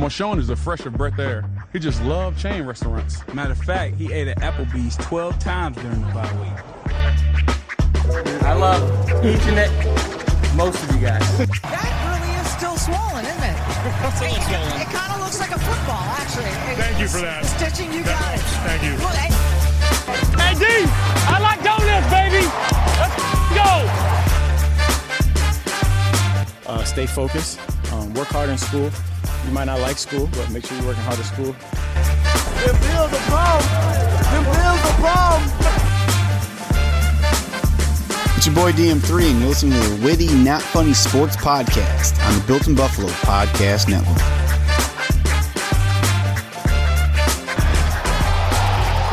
Marshawn is a fresher breath air. He just loved chain restaurants. Matter of fact, he ate at Applebee's 12 times during the bye week. I love each and it, most of you guys. That really is still swollen, isn't it? Still swollen. It kind of looks like a football, actually. Thank you for that. Stitching, you That got it. helps. Thank you. Look, hey, Hey, D, I like donuts, baby. Let's go. uh, stay focused, um, work hard in school. You might not like school, but make sure you're working hard at school. It's your boy DM3, and you're listening to the Witty, Not Funny Sports Podcast on the Built in Buffalo Podcast Network.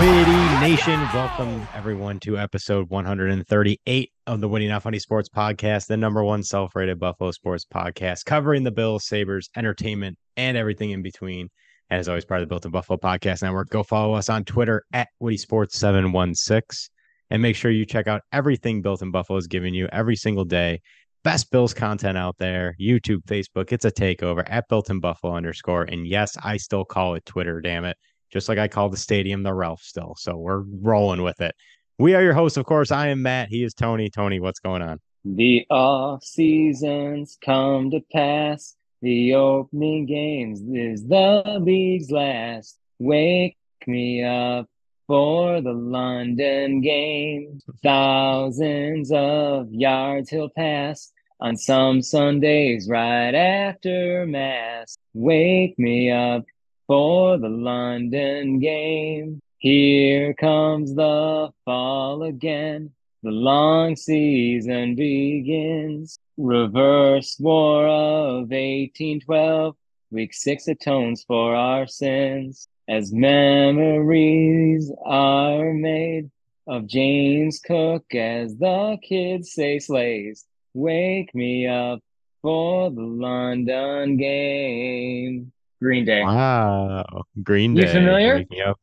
Witty Nation, welcome everyone to episode 138 of the Witty Not Funny Sports Podcast, the number one self-rated Buffalo sports podcast, covering the Bills, Sabres, entertainment, and everything in between. And as always, part of the Built in Buffalo Podcast Network. Go follow us on Twitter at Witty Sports 716 and make sure you check out everything Built in Buffalo is giving you every single day. Best Bills content out there, YouTube, Facebook. It's a takeover at Built in Buffalo underscore. And yes, I still call it Twitter, damn it just like I call the stadium the Ralph still. So we're rolling with it. We are your hosts, of course. I am Matt. He is Tony. Tony, what's going on? The off seasons come to pass. The opening games is the league's last. Wake me up for the London game. Thousands of yards he'll pass on some Sundays right after Mass. Wake me up for the London game. Here comes the fall again. The long season begins. Reverse war of 1812. Week six atones for our sins as memories are made of James Cook as the kids say slays. Wake me up for the London game. Green Day. Wow. Green Day. You familiar? Up.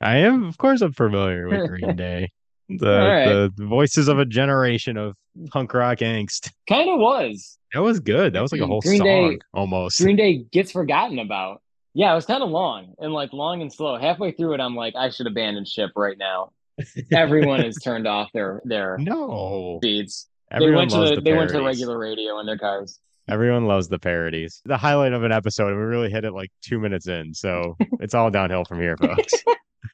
I am, of course, I'm familiar with Green Day. The, right. the voices of a generation of punk rock angst. Kind of was. That was good. That was like a whole Green song Day- almost. Green Day gets forgotten about. Yeah, it was kind of long and like long and slow. Halfway through it, I'm like, I should abandon ship right now. Everyone has turned off their their no. feeds. Everyone they went to the, the they went to regular radio in their cars. Everyone loves the parodies. The highlight of an episode, and we really hit it like two minutes in. So it's all downhill from here, folks.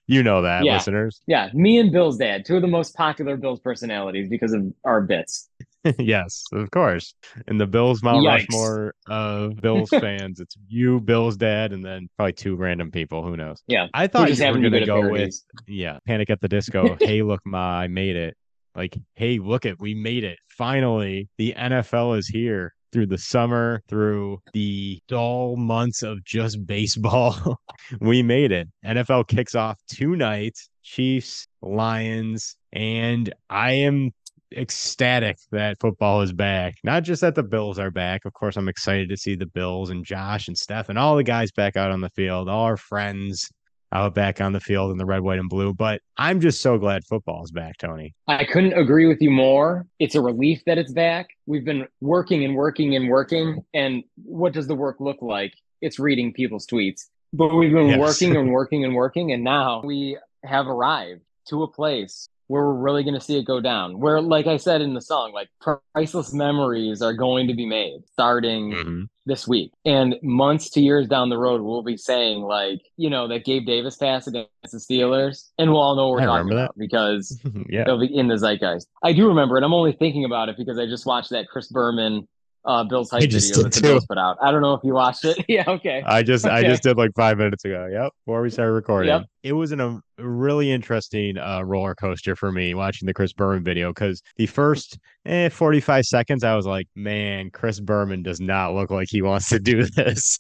you know that, Yeah. listeners. Yeah, me and Bill's dad, two of the most popular Bills personalities because of our bits. yes, of course. In the Bills Mount Yikes. Rushmore of Bills fans, it's you, Bill's dad, and then probably two random people. Who knows? Yeah, I thought you were having to go with yeah, Panic at the Disco. hey, look, ma, I made it. Like, hey, look it, we made it. Finally, the NFL is here. Through the summer, through the dull months of just baseball, we made it. NFL kicks off tonight. Chiefs, Lions, and I am ecstatic that football is back. Not just that the Bills are back. Of course, I'm excited to see the Bills and Josh and Steph and all the guys back out on the field, all our friends out back on the field in the red, white, and blue. But I'm just so glad football is back, Tony. I couldn't agree with you more. It's a relief that it's back. We've been working and working and working. And what does the work look like? It's reading people's tweets. But we've been Yes. working and working and working. And now we have arrived to a place where we're really going to see it go down. Where, like I said in the song, like priceless memories are going to be made starting Mm-hmm. this week. And months to years down the road, we'll be saying, like, you know, that Gabe Davis pass against the Steelers. And we'll all know what we're I talking remember that. about because yeah. it'll be in the zeitgeist. I do remember it. I'm only thinking about it because I just watched that Chris Berman uh Bill's hype video that the. Bills put out. I don't know if you watched it. yeah, okay. I just I just did like five minutes ago. Yep, before we started recording. Yep. It was an, a really interesting uh, roller coaster for me watching the Chris Berman video because the first eh, 45 seconds I was like, man, Chris Berman does not look like he wants to do this.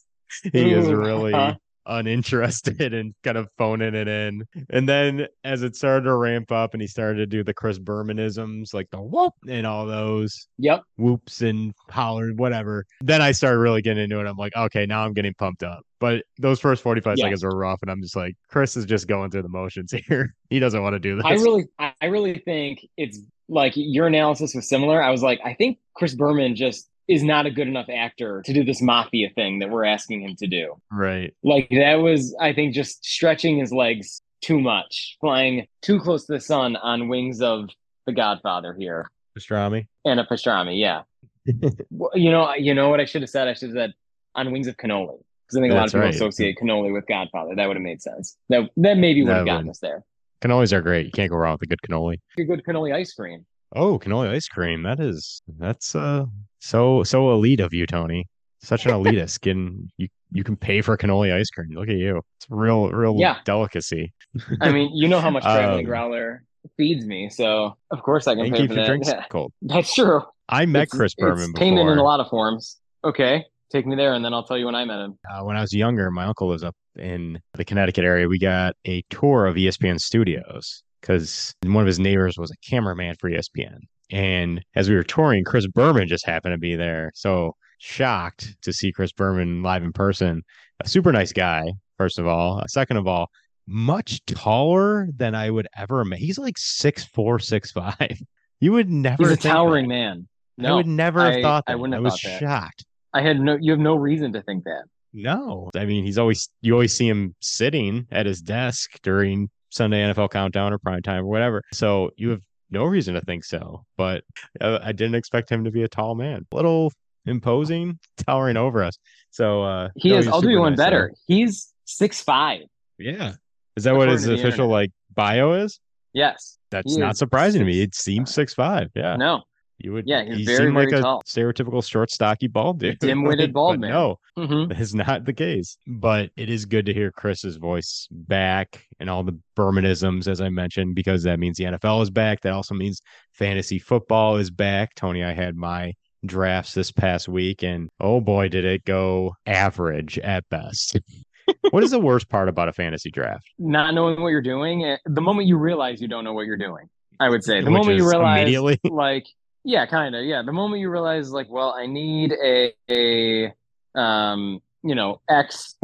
he is really uh-huh. Uninterested and kind of phoning it in. And then as it started to ramp up and he started to do the Chris Bermanisms, like the whoop and all those Yep. whoops and hollered, whatever. Then I started really getting into it. I'm like, okay, now I'm getting pumped up. But those first 45 Yeah. seconds were rough, and I'm just like, Chris is just going through the motions here. he doesn't want to do this. I really I really think it's like your analysis was similar. I was like, I think Chris Berman just is not a good enough actor to do this mafia thing that we're asking him to do. Right. Like that was, I think, just stretching his legs too much, flying too close to the sun on wings of the Godfather here. Pastrami. And a pastrami, yeah. You know, you know what I should have said? I should have said on wings of cannoli because I think a lot of people right. associate cannoli with Godfather. That would have made sense. That that maybe would have gotten would. us there. Cannolis are great. You can't go wrong with a good cannoli. A good cannoli ice cream. Oh, cannoli ice cream. That is that's uh so so elite of you, Tony. Such an elitist. Can you you can pay for cannoli ice cream. Look at you. It's real real Yeah. delicacy. I mean, you know how much traveling Um, growler feeds me, so of course I can pay keep for your that. drinks Yeah, cold. that's true. I met It's- Chris Berman it's payment in a lot of forms. Okay, take me there, and then I'll tell you when I met him. uh, when I was younger, my uncle was up in the Connecticut area. We got a tour of ESPN studios because one of his neighbors was a cameraman for ESPN. And as we were touring, Chris Berman just happened to be there. So shocked to see Chris Berman live in person. A super nice guy, first of all. Uh, Second of all, much taller than I would ever imagine. He's like six four, six five. You would never He's a think that. towering man. No, I would never have I- thought that. I, wouldn't have was thought that. shocked. I had no. You have no reason to think that. No, I mean he's always you always see him sitting at his desk during Sunday NFL Countdown or prime time or whatever. So you have no reason to think so. But uh, I didn't expect him to be a tall man, a little imposing, towering over us. So uh, He no, is. I'll do you one nice, though. better. He's six five. Yeah, is that what his According to the official internet. like bio is? Yes. That's not is surprising to me. It seems six five. Yeah, No. You would. Yeah, he's he very, seemed like very a stereotypical short, stocky, bald dude. Dim-witted bald man. No, hmm that is not the case. But it is good to hear Chris's voice back and all the Bermanisms, as I mentioned, because that means the NFL is back. That also means fantasy football is back. Tony, I had my drafts this past week, and oh boy, did it go average at best. what is the worst part about a fantasy draft? Not knowing what you're doing. eh, The moment you realize you don't know what you're doing, I would say. The Which moment you realize, immediately? like, yeah, kind of, yeah. The moment you realize, like, well, I need a, a, um, you know, X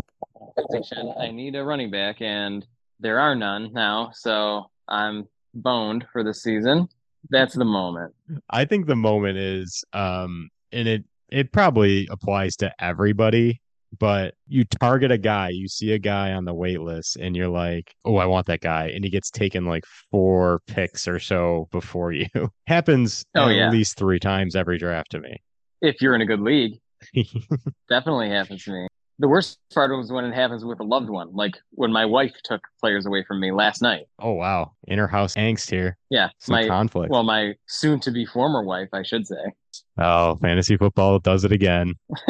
position. I need a running back, and there are none now, so I'm boned for the season. That's the moment. I think the moment is um and it it probably applies to everybody, but you target a guy, you see a guy on the wait list and you're like, "Oh, I want that guy." And he gets taken like four picks or so before you. Happens Oh, at yeah. least 3 times every draft to me. If you're in a good league, definitely happens to me. The worst part was when it happens with a loved one, like when my wife took players away from me last night. oh wow, inner house angst here. Yeah, Some my conflict. well, my soon-to-be former wife, I should say. oh, fantasy football does it again.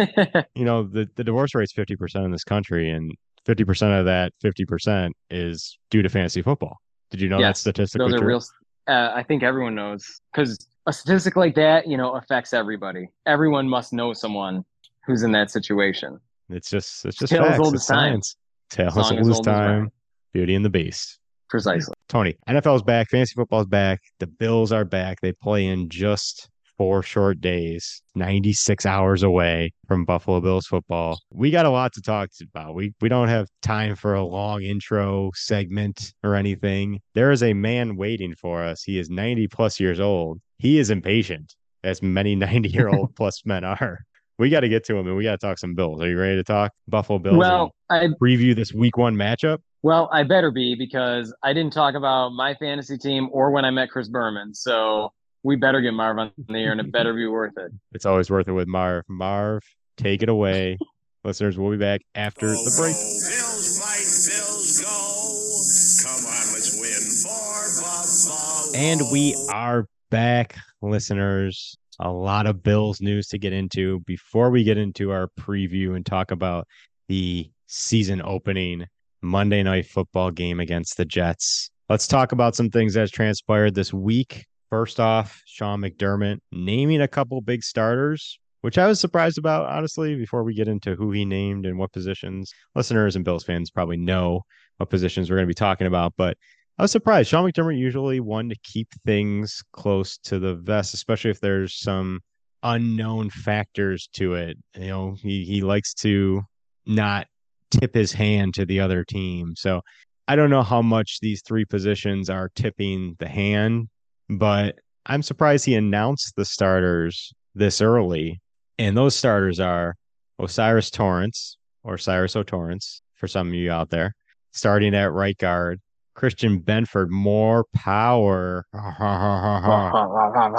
you know the, the divorce rate's 50% in this country and 50% of that 50% is due to fantasy football did you know that Yes, statistically Those are true? real. Uh, I think everyone knows because a statistic like that, you know, affects everybody. Everyone must know someone who's in that situation. It's just it's just Tale as facts. old as time. science. Tale as Song old as as old as time. beauty and the beast. Precisely. tony nfl's back. Fantasy football's back. The bills are back. They play in just four short days 96 hours away from buffalo bills football. We got a lot to talk about. We we don't have time for a long intro segment or anything. There is a man waiting for us. He is 90 plus years old. He is impatient as many 90 year old plus men are we got to get to him and we got to talk some bills are you ready to talk buffalo bills Well, I and preview this week one matchup well, I better be because I didn't talk about my fantasy team or when I met Chris Berman. So we better get Marv on the air, and it better be worth it. It's always worth it with Marv. Marv, take it away. Listeners, we'll be back after the break. Oh, bills fight, Bills go. Come on, let's win for Buffalo. And we are back, listeners. A lot of Bills news to get into before we get into our preview and talk about the season opening Monday night football game against the Jets. Let's talk about some things that's transpired this week. First off, Sean McDermott naming a couple big starters, which I was surprised about, honestly, before we get into who he named and what positions. Listeners and Bills fans probably know what positions we're going to be talking about, but I was surprised. Sean McDermott usually one to keep things close to the vest, especially if there's some unknown factors to it. You know, he he likes to not tip his hand to the other team. So I don't know how much these three positions are tipping the hand, but I'm surprised he announced the starters this early And those starters are Osiris Torrence or Cyrus O'Torrence for some of you out there, starting at right guard. Christian Benford, more power,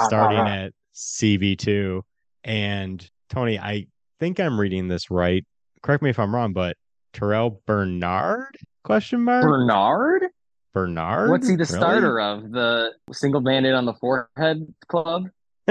starting at CB2. And Tony, I think I'm reading this right. Correct me if I'm wrong, but Terrel Bernard? Question mark. Bernard? Bernard. What's he the Really? starter of? The single bandit on the forehead club?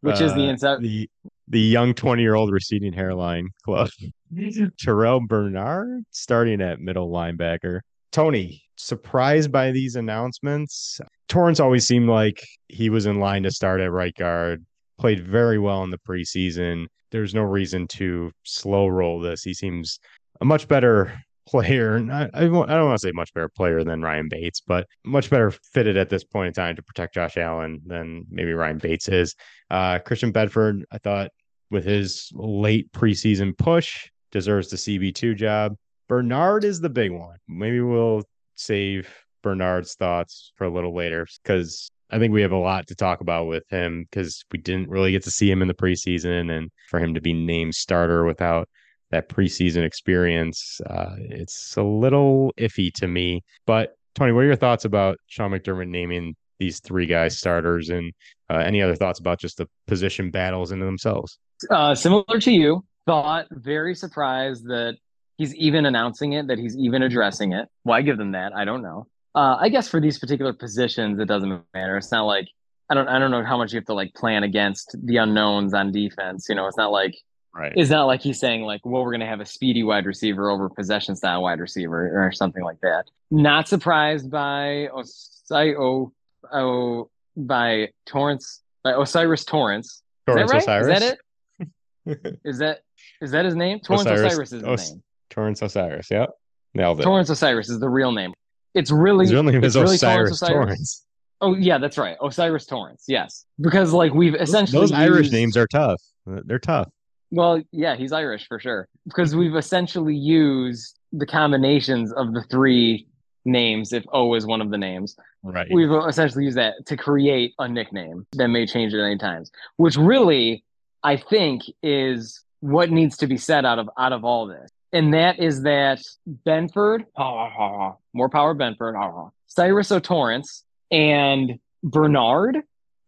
Which is the Uh, the the young 20 year old receding hairline club. Terrel Bernard starting at middle linebacker. Tony, surprised by these announcements. Torrence always seemed like he was in line to start at right guard, played very well in the preseason. There's no reason to slow roll this. He seems a much better player. I, I don't want to say much better player than Ryan Bates, but much better fitted at this point in time to protect Josh Allen than maybe Ryan Bates is. Uh, Christian Benford, I thought with his late preseason push, deserves the CB2 job. Bernard is the big one. Maybe we'll save Bernard's thoughts for a little later because I think we have a lot to talk about with him because we didn't really get to see him in the preseason. And for him to be named starter without that preseason experience, uh, it's a little iffy to me. But Tony, what are your thoughts about Sean McDermott naming these three guys starters and uh, any other thoughts about just the position battles into themselves? uh, similar to you. Thought very surprised that he's even announcing it, that he's even addressing it. Why give them that? I don't know. Uh, I guess for these particular positions, it doesn't matter. It's not like I don't I don't know how much you have to like plan against the unknowns on defense. You know, it's not like Right. it's not like he's saying like, well, we're going to have a speedy wide receiver over possession style wide receiver or something like that. Not surprised by Osai oh by Torrence by Osiris Torrence. Torrence is that right? Osiris? Is that it? Is that is that his name? Torrence Osiris- Osiris, is his Os- name. Torrence Osiris. Yep. Nailed it. Torrence Osiris is the real name. It's really His real name is really Osiris Torrence Torrence. Oh yeah, that's right. Osiris Torrence. Yes, because like we've essentially Those Irish used- names are tough. They're tough. Well, yeah, he's Irish for sure. Because we've essentially used the combinations of the three names, if O is one of the names. Right. We've essentially used that to create a nickname that may change at any times, which really, I think, is what needs to be said out of out of all this. And that is that Benford, more power Benford, Cyrus O'Torrence, and Bernard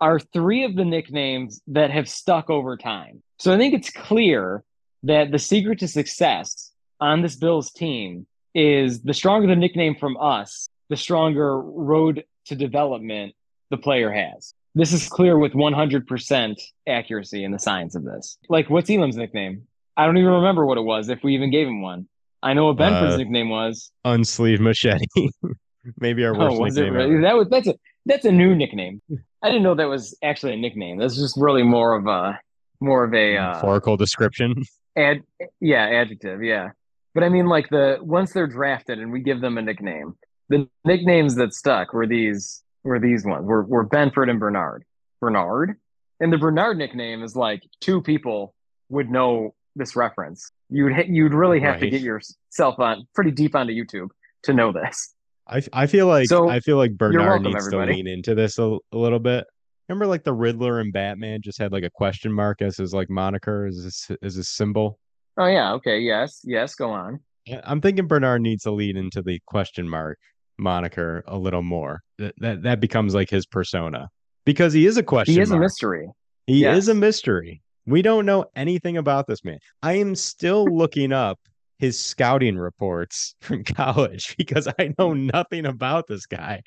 are three of the nicknames that have stuck over time. So I think it's clear that the secret to success on this Bills team is the stronger the nickname from us, the stronger road to development the player has. This is clear with 100% accuracy in the science of this. Like, what's Elam's nickname? I don't even remember what it was, if we even gave him one. I know what Benford's Uh, nickname was. Unsleeved machete. Maybe our worst Oh, was it really? That was that's a that's a new nickname. I didn't know that was actually a nickname. That's just really more of a more of a uh, Metaphorical description. ad yeah adjective yeah. But I mean, like the once they're drafted and we give them a nickname, the nicknames that stuck were these were these ones were were Benford and Bernard. Bernard, and the Bernard nickname is like two people would know this reference. You'd you'd really have to get yourself on pretty deep onto YouTube to know this. I I feel like So, I feel like Bernard welcome, needs to lean into this a, a little bit. Remember, like the Riddler and Batman just had like a question mark as his like moniker, as his as his symbol. Oh yeah, okay, yes, yes, go on. I'm thinking Bernard needs to lead into the question mark moniker a little more. That that, that becomes like his persona because he is a question. He is a mystery. He Yes. is a mystery. We don't know anything about this man. I am still looking up his scouting reports from college because I know nothing about this guy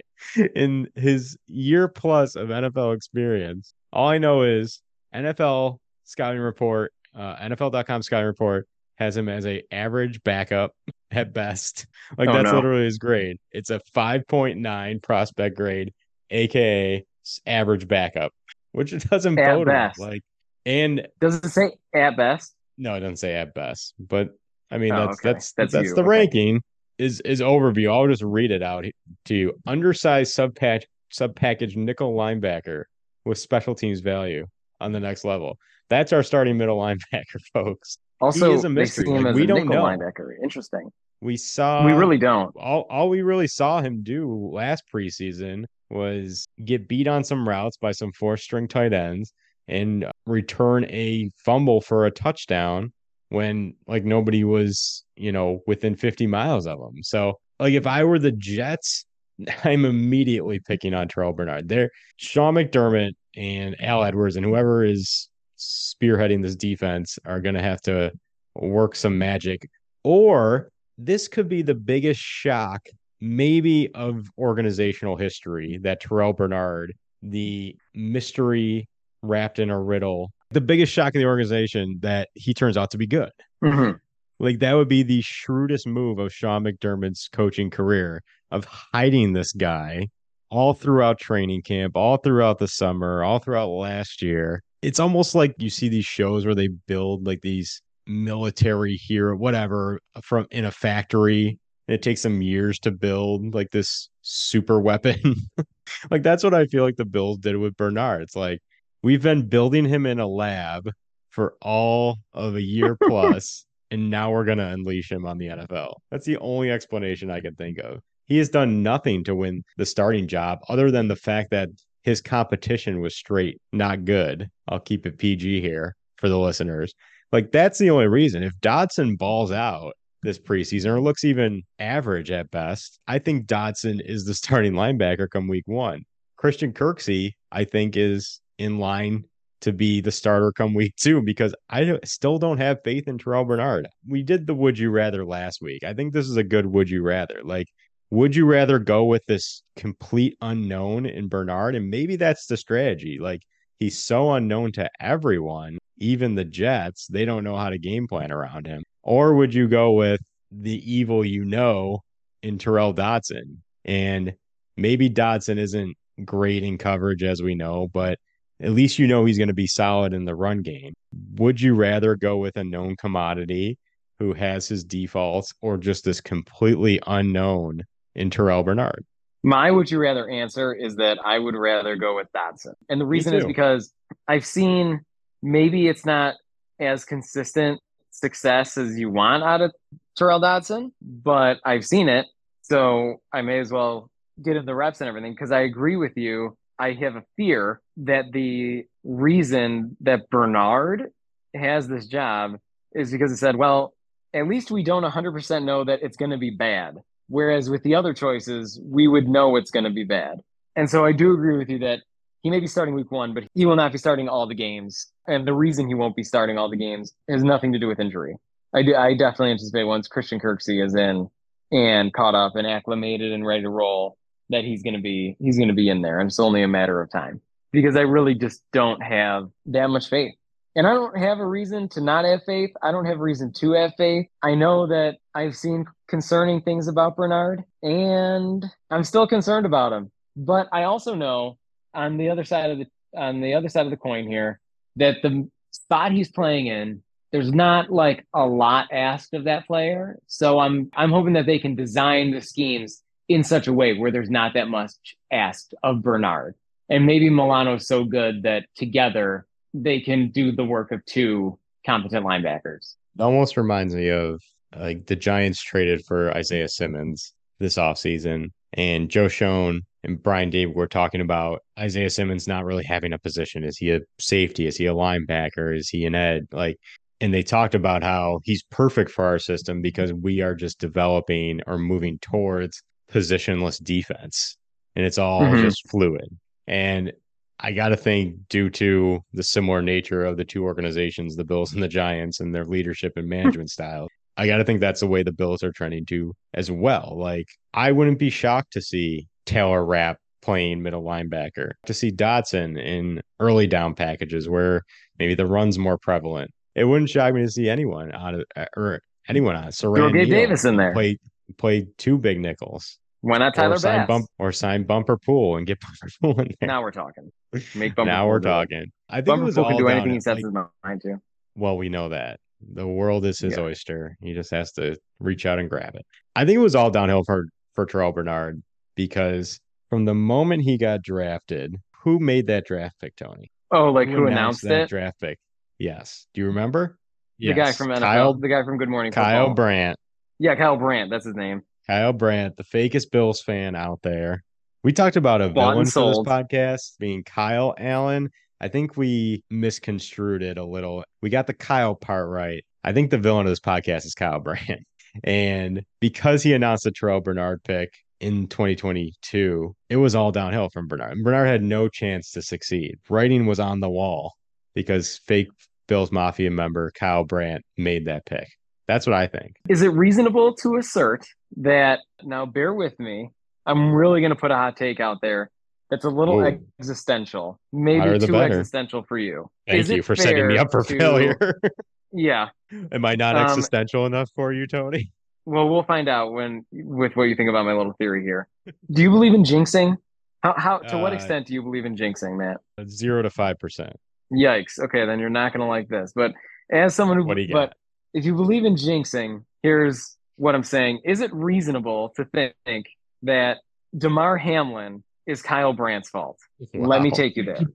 in his year plus of NFL experience. All I know is NFL scouting report, uh, NFL.com scouting report has him as a average backup at best. Like Oh, that's no. literally his grade. It's a 5.9 prospect grade, aka average backup, which it doesn't At bode well. Like, and Does it say at best? no, it doesn't say at best, but I mean Oh, that's okay. that's That's that's, you. the Okay. ranking is is overview. I'll just read it out to you. Undersized sub patch sub package nickel linebacker with special teams value on the next level. That's our starting middle linebacker, folks. Also, he is a mystery. Like, we a don't know. linebacker. Interesting. We saw we really don't. all all we really saw him do last preseason was get beat on some routes by some four string tight ends and return a fumble for a touchdown when like nobody was, you know, within 50 miles of him. So, like if I were the Jets, I'm immediately picking on Terrel Bernard. There, Sean McDermott and Al Edwards and whoever is spearheading this defense are going to have to work some magic. Or this could be the biggest shock, maybe of organizational history, that Terrel Bernard, the mystery wrapped in a riddle, the biggest shock in the organization that he turns out to be good. Mhm. Like that would be the shrewdest move of Sean McDermott's coaching career of hiding this guy all throughout training camp, all throughout the summer, all throughout last year. It's almost like you see these shows where they build like these military hero, whatever, from in a factory. And it takes them years to build like this super weapon. like that's what I feel like the Bills did with Bernard. It's like we've been building him in a lab for all of a year plus, and now we're gonna unleash him on the NFL. That's the only explanation I can think of. He has done nothing to win the starting job other than the fact that his competition was straight not good. I'll keep it PG here for the listeners. Like that's the only reason. If Dodson balls out this preseason or looks even average at best, I think Dodson is the starting linebacker come week one. Christian Kirksey, I think, is in line to be the starter come week two because I still don't have faith in Terrel Bernard. We did the would you rather last week. I think this is a good would you rather. Like, would you rather go with this complete unknown in Bernard? And maybe that's the strategy. Like, he's so unknown to everyone, even the Jets, they don't know how to game plan around him. Or would you go with the evil you know in Terrell Dodson? And maybe Dodson isn't great in coverage as we know, but at least you know he's going to be solid in the run game. Would you rather go with a known commodity who has his defaults or just this completely unknown in Terrel Bernard? My would you rather answer is that I would rather go with Dodson. And the reason is because I've seen maybe it's not as consistent success as you want out of Terrell Dodson, but I've seen it. So I may as well get in the reps and everything because I agree with you. I have a fear that the reason that Bernard has this job is because it said, well, at least we don't 100% know that it's going to be bad. Whereas with the other choices, we would know it's going to be bad. And so I do agree with you that he may be starting week one, but he will not be starting all the games. And the reason he won't be starting all the games has nothing to do with injury. I do, I definitely anticipate once Christian Kirksey is in and caught up and acclimated and ready to roll, that he's going to be he's going to be in there, and it's only a matter of time. Because I really just don't have that much faith, and I don't have a reason to not have faith. I don't have a reason to have faith. I know that I've seen concerning things about Bernard, and I'm still concerned about him. But I also know on the other side of the on the other side of the coin here that the spot he's playing in there's not like a lot asked of that player so i'm i'm hoping that they can design the schemes in such a way where there's not that much asked of bernard and maybe milano's so good that together they can do the work of two competent linebackers It almost reminds me of like the Giants traded for Isaiah Simmons this offseason, and Joe Schoen and Brian Dave were talking about Isaiah Simmons not really having a position. Is he a safety? Is he a linebacker? Is he an ed? Like, and they talked about how he's perfect for our system because we are just developing or moving towards positionless defense, and it's all Mhm. just fluid. And I got to think, due to the similar nature of the two organizations, the Bills and the Giants, and their leadership and management style, I got to think that's the way the Bills are trending to as well. Like, I wouldn't be shocked to see Taylor Rapp playing middle linebacker, to see Dodson in early down packages where maybe the run's more prevalent. It wouldn't shock me to see anyone on it or anyone on it. throw Saran gabe davis in there play play two big nickels why not tyler or sign bass bump or sign bumper pool and get bumper pool in there. now we're talking make Bumper now we're it. talking. I think Bumper it was Pool all can do anything he sets like, his mind to well, we know that the world is his Yeah. oyster. He just has to reach out and grab it. I think it was all downhill for for Terrel Bernard because from the moment he got drafted, who made that draft pick, Tony? oh like who announced that it draft pick? Yes. Do you remember? the guy from NFL, Kyle the guy from Good Morning Kyle Football. Brandt. Yeah, Kyle Brandt, that's his name. Kyle Brandt, the fakest Bills fan out there. We talked about a Bought villain and for this podcast being Kyle Allen I think we misconstrued it a little. We got the Kyle part right. I think the villain of this podcast is Kyle Brandt. And because he announced the Terrel Bernard pick in 2022, it was all downhill from Bernard. Bernard had no chance to succeed. Writing was on the wall because fake Bills Mafia member Kyle Brandt made that pick. That's what I think. Is it reasonable to assert that now bear with me? I'm really going to put a hot take out there that's a little Ooh. existential, maybe too better. existential for you. Thank Is you for setting me up for to- failure. Yeah. Am I not Um, existential enough for you, Tony? Well, we'll find out when with what you think about my little theory here. Do you believe in jinxing? How how to what Uh, extent do you believe in jinxing, Matt? Zero to five percent. Yikes. Okay, then you're not going to like this. But as someone who What do you but? If you believe in jinxing, here's what I'm saying. Is it reasonable to think that Damar Hamlin is Kyle Brandt's fault? Let me take you there.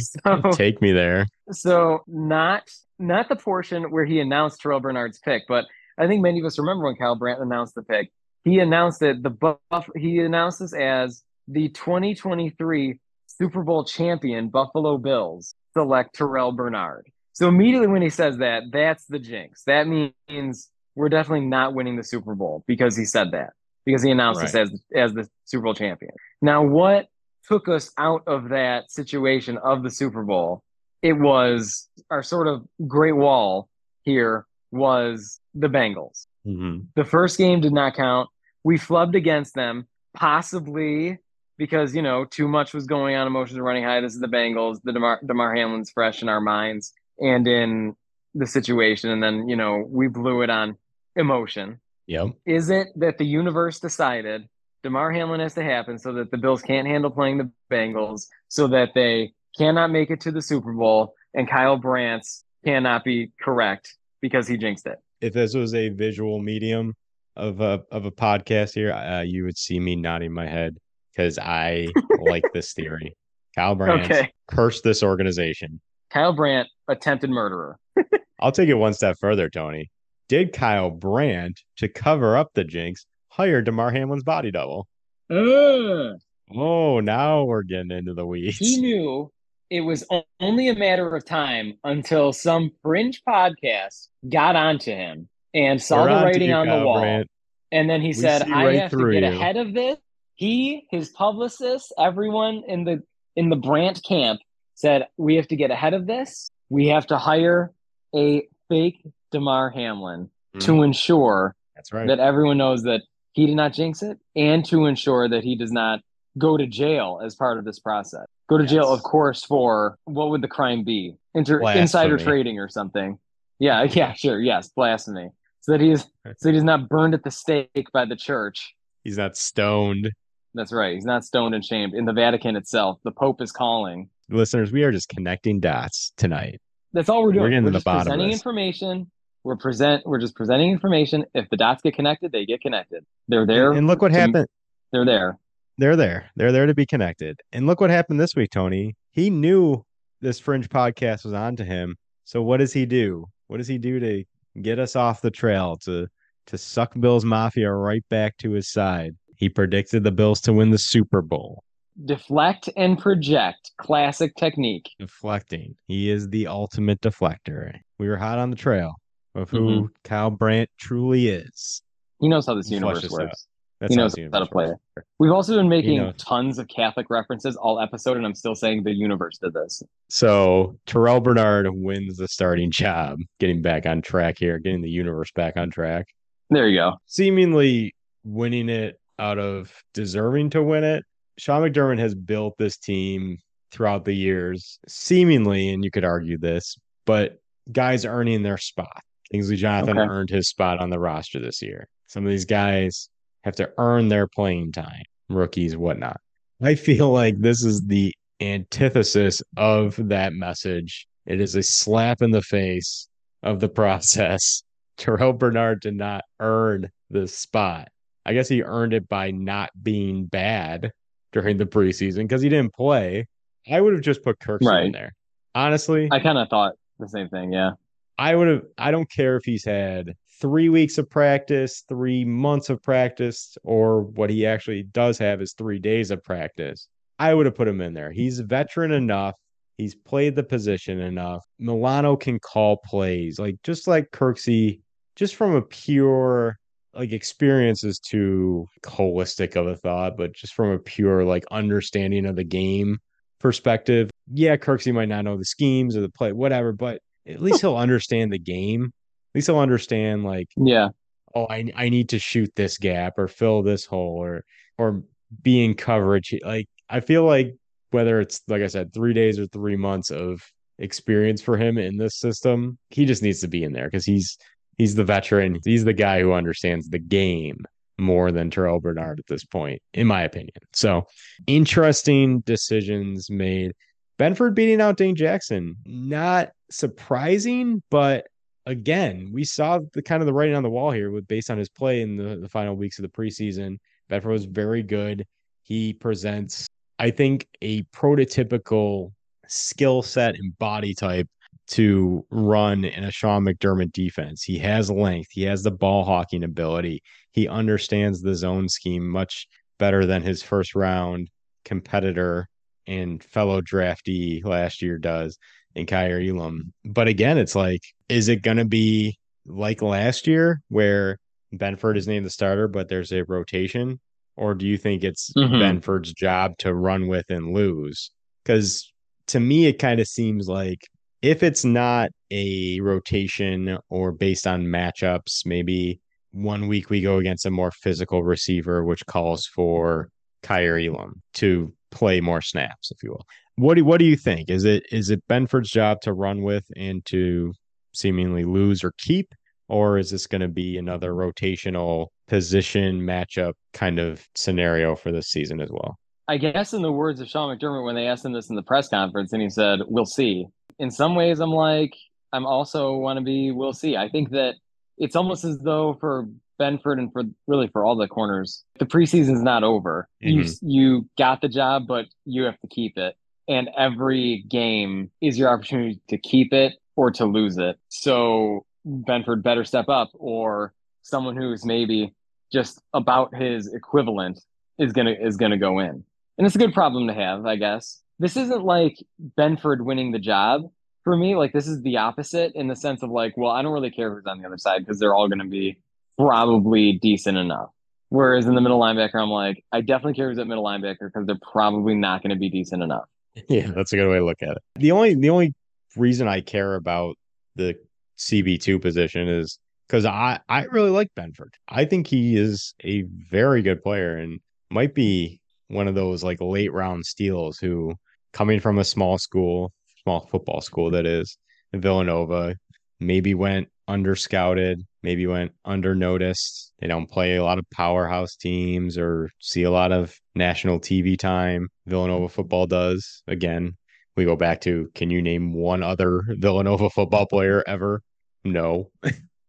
So Take me there. so not not the portion where he announced Terrel Bernard's pick, but I think many of us remember when Kyle Brandt announced the pick. He announced it the buff he announced this as the 2023 Super Bowl champion Buffalo Bills select Terrel Bernard. So immediately when he says that, that's the jinx. That means we're definitely not winning the Super Bowl because he said that. Because he announced us as as the Super Bowl champion. Now what took us out of that situation of the Super Bowl it was our sort of great wall here was the Bengals. Mhm. The first game did not count. We flubbed against them, possibly because you know too much was going on. Emotions were running high. This is the Bengals. The Damar, Damar Hamlin's fresh in our minds and in the situation, and then you know we blew it on emotion. Yep. Is it that the universe decided Damar Hamlin has to happen so that the Bills can't handle playing the Bengals, so that they cannot make it to the Super Bowl, and Kyle Brandt's cannot be correct because he jinxed it? If this was a visual medium of a of a podcast here, uh, you would see me nodding my head because I like this theory. Kyle Brandt Okay. cursed this organization. Kyle Brandt, attempted murderer. I'll take it one step further, Tony. Did Kyle Brandt, to cover up the jinx, hire Damar Hamlin's body double? Oh, now we're getting into the weeds. He knew it was only a matter of time until some fringe podcast got onto him and saw We're the on writing you, on the wall. Brandt. And then he We said, I right have to get you." ahead of this. He, his publicist, everyone in the in the Brandt camp said, We have to get ahead of this. We have to hire a fake Damar Hamlin hmm. to ensure That's right. that everyone knows that he did not jinx it and to ensure that he does not go to jail as part of this process. Go to jail, of course, for what would the crime be? Inter- Blasphemy. insider trading or something. Yeah, yeah, sure. Yes, blasphemy. So that he's so that he's not burned at the stake by the church. He's not stoned. That's right. He's not stoned and shamed in the Vatican itself. The Pope is calling. Listeners, we are just connecting dots tonight. That's all we're doing. We're getting to the bottom presenting information. We're present. We're just presenting information. If the dots get connected, they get connected. They're there. And look what to- happened. They're there. They're there. They're there to be connected. And look what happened this week, Tony. He knew this fringe podcast was on to him. So what does he do? What does he do to get us off the trail to to suck Bills Mafia right back to his side? He predicted the Bills to win the Super Bowl. Deflect and project. Classic technique. Deflecting. He is the ultimate deflector. We were hot on the trail of who mm-hmm. Kyle Brandt truly is. He knows how this Flush universe works. That's He how knows the how to play works. it. We've also been making tons of Catholic references all episode, and I'm still saying the universe did this. So Terrel Bernard wins the starting job, getting back on track here, getting the universe back on track. There you go. Seemingly winning it out of deserving to win it. Sean McDermott has built this team throughout the years, seemingly, and you could argue this, but guys earning their spot. Kingsley Jonathan Okay. earned his spot on the roster this year. Some of these guys have to earn their playing time, rookies, whatnot. I feel like this is the antithesis of that message. It is a slap in the face of the process. Terrel Bernard did not earn the spot. I guess he earned it by not being bad during the preseason because he didn't play. I would have just put Kirksey in there. Honestly, I kind of thought the same thing. Yeah. I would have. I don't care if he's had three weeks of practice, three months of practice, or what he actually does have is three days of practice. I would have put him in there. He's veteran enough. He's played the position enough. Milano can call plays, like just like Kirksey, just from a pure like experience is too holistic of a thought, but just from a pure like understanding of the game perspective, yeah, Kirksey might not know the schemes or the play, whatever, but at least he'll understand the game. At least he'll understand like, Yeah. oh, I I need to shoot this gap or fill this hole or or be in coverage. Like I feel like whether it's like I said, three days or three months of experience for him in this system, he just needs to be in there because he's he's the veteran. He's the guy who understands the game more than Terrel Bernard at this point, in my opinion. So interesting decisions made. Benford beating out Dane Jackson, not surprising, but again, we saw the kind of the writing on the wall here with based on his play in the, the final weeks of the preseason. Benford was very good. He presents, I think, a prototypical skill set and body type to run in a Sean McDermott defense. He has length, he has the ball hawking ability, he understands the zone scheme much better than his first round competitor and fellow draftee last year does in Kaiir Elam. But again, it's like, is it going to be like last year where Benford is named the starter, but there's a rotation? Or do you think it's Mhm. Benford's job to run with and lose? Because to me, it kind of seems like if it's not a rotation or based on matchups, maybe one week we go against a more physical receiver, which calls for Kaiir Elam to play more snaps, if you will. What do what do you think? Is it is it Benford's job to run with and to seemingly lose or keep, or is this going to be another rotational position matchup kind of scenario for this season as well? I guess in the words of Sean McDermott when they asked him this in the press conference, and he said, "We'll see." In some ways, I'm like, I'm also want to be, "We'll see." I think that it's almost as though for Benford and for really for all the corners, the preseason's not over. You mm-hmm. you got the job, but you have to keep it, and every game is your opportunity to keep it or to lose it. So Benford better step up, or someone who's maybe just about his equivalent is gonna is gonna go in. And it's a good problem to have, I guess. This isn't like Benford winning the job for me. Like this is the opposite in the sense of like, well, I don't really care who's on the other side because they're all gonna be probably decent enough. Whereas in the middle linebacker, I'm like, I definitely care who's at middle linebacker because they're probably not going to be decent enough. Yeah, that's a good way to look at it. The only the only reason I care about the CB two position is because I I really like Benford. I think he is a very good player and might be one of those like late round steals who coming from a small school, small football school that is in Villanova, maybe went under scouted, maybe went under noticed. They don't play a lot of powerhouse teams or see a lot of national TV time. Villanova football does. Again, we go back to can you name one other Villanova football player ever? No.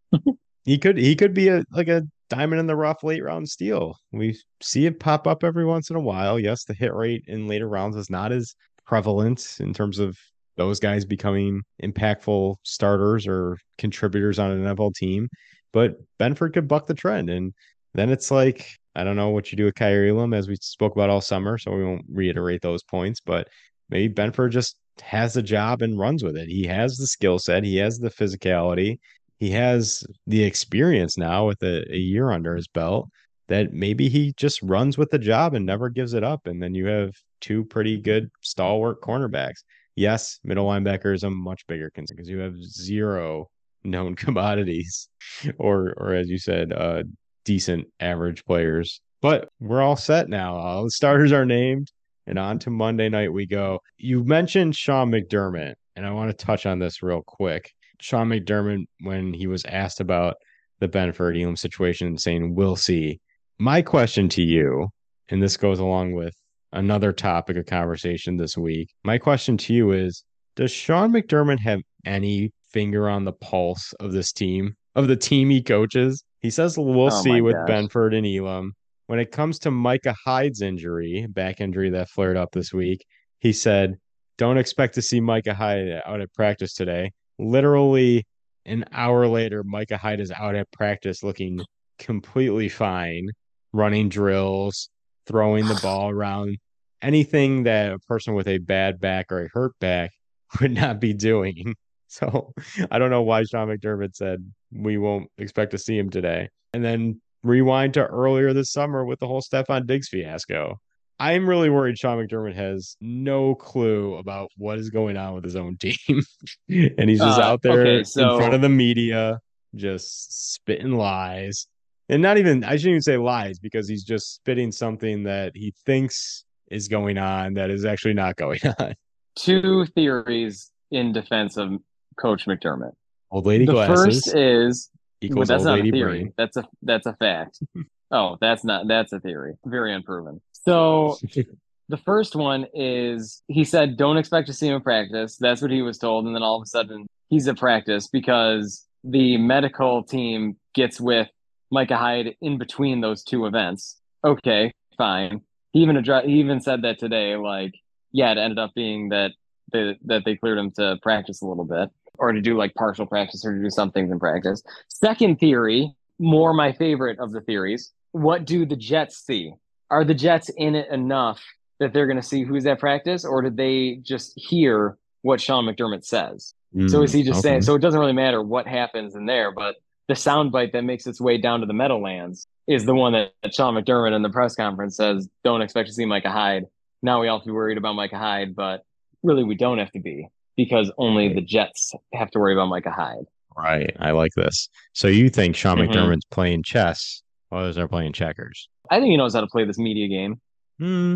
he could he could be a like a diamond in the rough late round steal. We see it pop up every once in a while. Yes, the hit rate in later rounds is not as prevalent in terms of those guys becoming impactful starters or contributors on an NFL team. But Benford could buck the trend. And then it's like, I don't know what you do with Kaiir Elam, as we spoke about all summer. So we won't reiterate those points. But maybe Benford just has the job and runs with it. He has the skill set, he has the physicality, he has the experience now with a, a year under his belt that maybe he just runs with the job and never gives it up. And then you have two pretty good stalwart cornerbacks. Yes, middle linebacker is a much bigger concern because you have zero known commodities or or as you said, uh decent average players. But we're all set now. All the starters are named and on to Monday night we go. You mentioned Sean McDermott, and I want to touch on this real quick. Sean McDermott, when he was asked about the Benford Elam situation, saying, We'll see. My question to you, and this goes along with another topic of conversation this week. My question to you is Does Sean McDermott have any finger on the pulse of this team, of the team he coaches? He says, We'll Oh see with gosh. Benford and Elam. When it comes to Micah Hyde's injury, back injury that flared up this week, he said, Don't expect to see Micah Hyde out at practice today. Literally an hour later, Micah Hyde is out at practice looking completely fine, running drills, throwing the ball around. Anything that a person with a bad back or a hurt back would not be doing. So I don't know why Sean McDermott said we won't expect to see him today. And then rewind to earlier this summer with the whole Stefon Diggs fiasco. I'm really worried Sean McDermott has no clue about what is going on with his own team. and he's just Uh, out there okay, in front of the media, just spitting lies. And not even, I shouldn't even say lies because he's just spitting something that he thinks is going on that is actually not going on. Two theories in defense of Coach McDermott. Old lady the glasses first is well, that's old not lady a theory. brain. That's a that's a fact. oh, that's not that's a theory. Very unproven. So the first one is he said don't expect to see him practice. That's what he was told, and then all of a sudden he's at practice because the medical team gets with Micah Hyde in between those two events. Okay, fine. He even addressed, he even said that today. Like, yeah, it ended up being that they, that they cleared him to practice a little bit or to do like partial practice or to do some things in practice. Second theory, more my favorite of the theories. What do the Jets see? Are the Jets in it enough that they're going to see who's at practice, or did they just hear what Sean McDermott says? So is he just Mm, okay. saying? So it doesn't really matter what happens in there, but the soundbite that makes its way down to the Meadowlands is the one that, that Sean McDermott in the press conference says, "Don't expect to see Micah Hyde." Now we all have to be worried about Micah Hyde, but really we don't have to be because only the Jets have to worry about Micah Hyde. Right. I like this. So you think Sean Mhm. McDermott's playing chess while others are playing checkers? I think he knows how to play this media game. Hmm.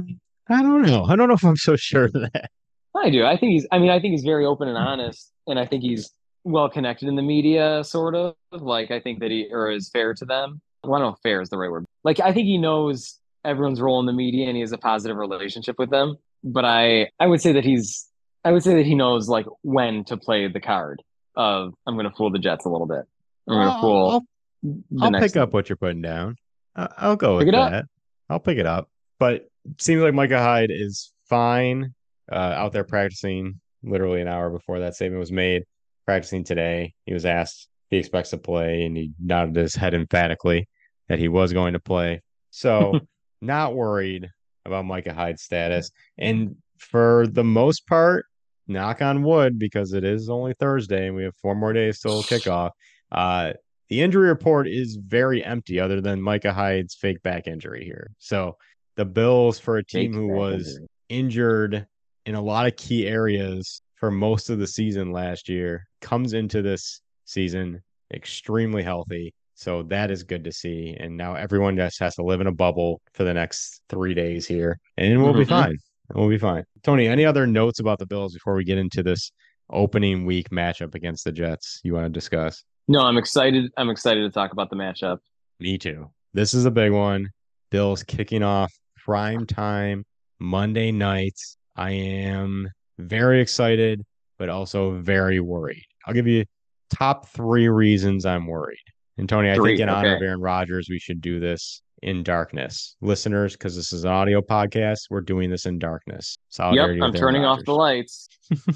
I don't know. I don't know if I'm so sure of that. I do. I think he's. I mean, I think he's very open and honest, and I think he's well connected in the media, sort of. Like I think that he or is fair to them. Well, I don't know if fair is the right word. Like I think he knows everyone's role in the media, and he has a positive relationship with them. But I, I would say that he's. I would say that he knows like when to play the card of I'm going to fool the Jets a little bit. I'm going to fool. I'll, the I'll next pick up what you're putting down. I'll go Pick with it up. that. I'll pick it up. But it seems like Micah Hyde is fine uh, out there practicing literally an hour before that statement was made. Practicing today. He was asked if he expects to play, and he nodded his head emphatically that he was going to play. So, not worried about Micah Hyde's status. And for the most part, knock on wood, because it is only Thursday and we have four more days till kickoff. Uh, the injury report is very empty, other than Micah Hyde's fake back injury here. So the Bills, for a team Fake who was injured in a lot of key areas for most of the season last year, comes into this season extremely healthy. So that is good to see. And now everyone just has to live in a bubble for the next three days here, and we'll be Mhm. fine. We'll be fine. Tony, any other notes about the Bills before we get into this opening week matchup against the Jets you want to discuss? No, I'm excited. I'm excited to talk about the matchup. Me too. This is a big one. Bills kicking off prime time Monday nights. I am very excited, but also very worried. I'll give you top three reasons I'm worried. And Tony, I Three, think in honor of. Aaron Rodgers, we should do this in darkness. Listeners, because this is an audio podcast, we're doing this in darkness. Solidarity Yep, I'm turning off the lights.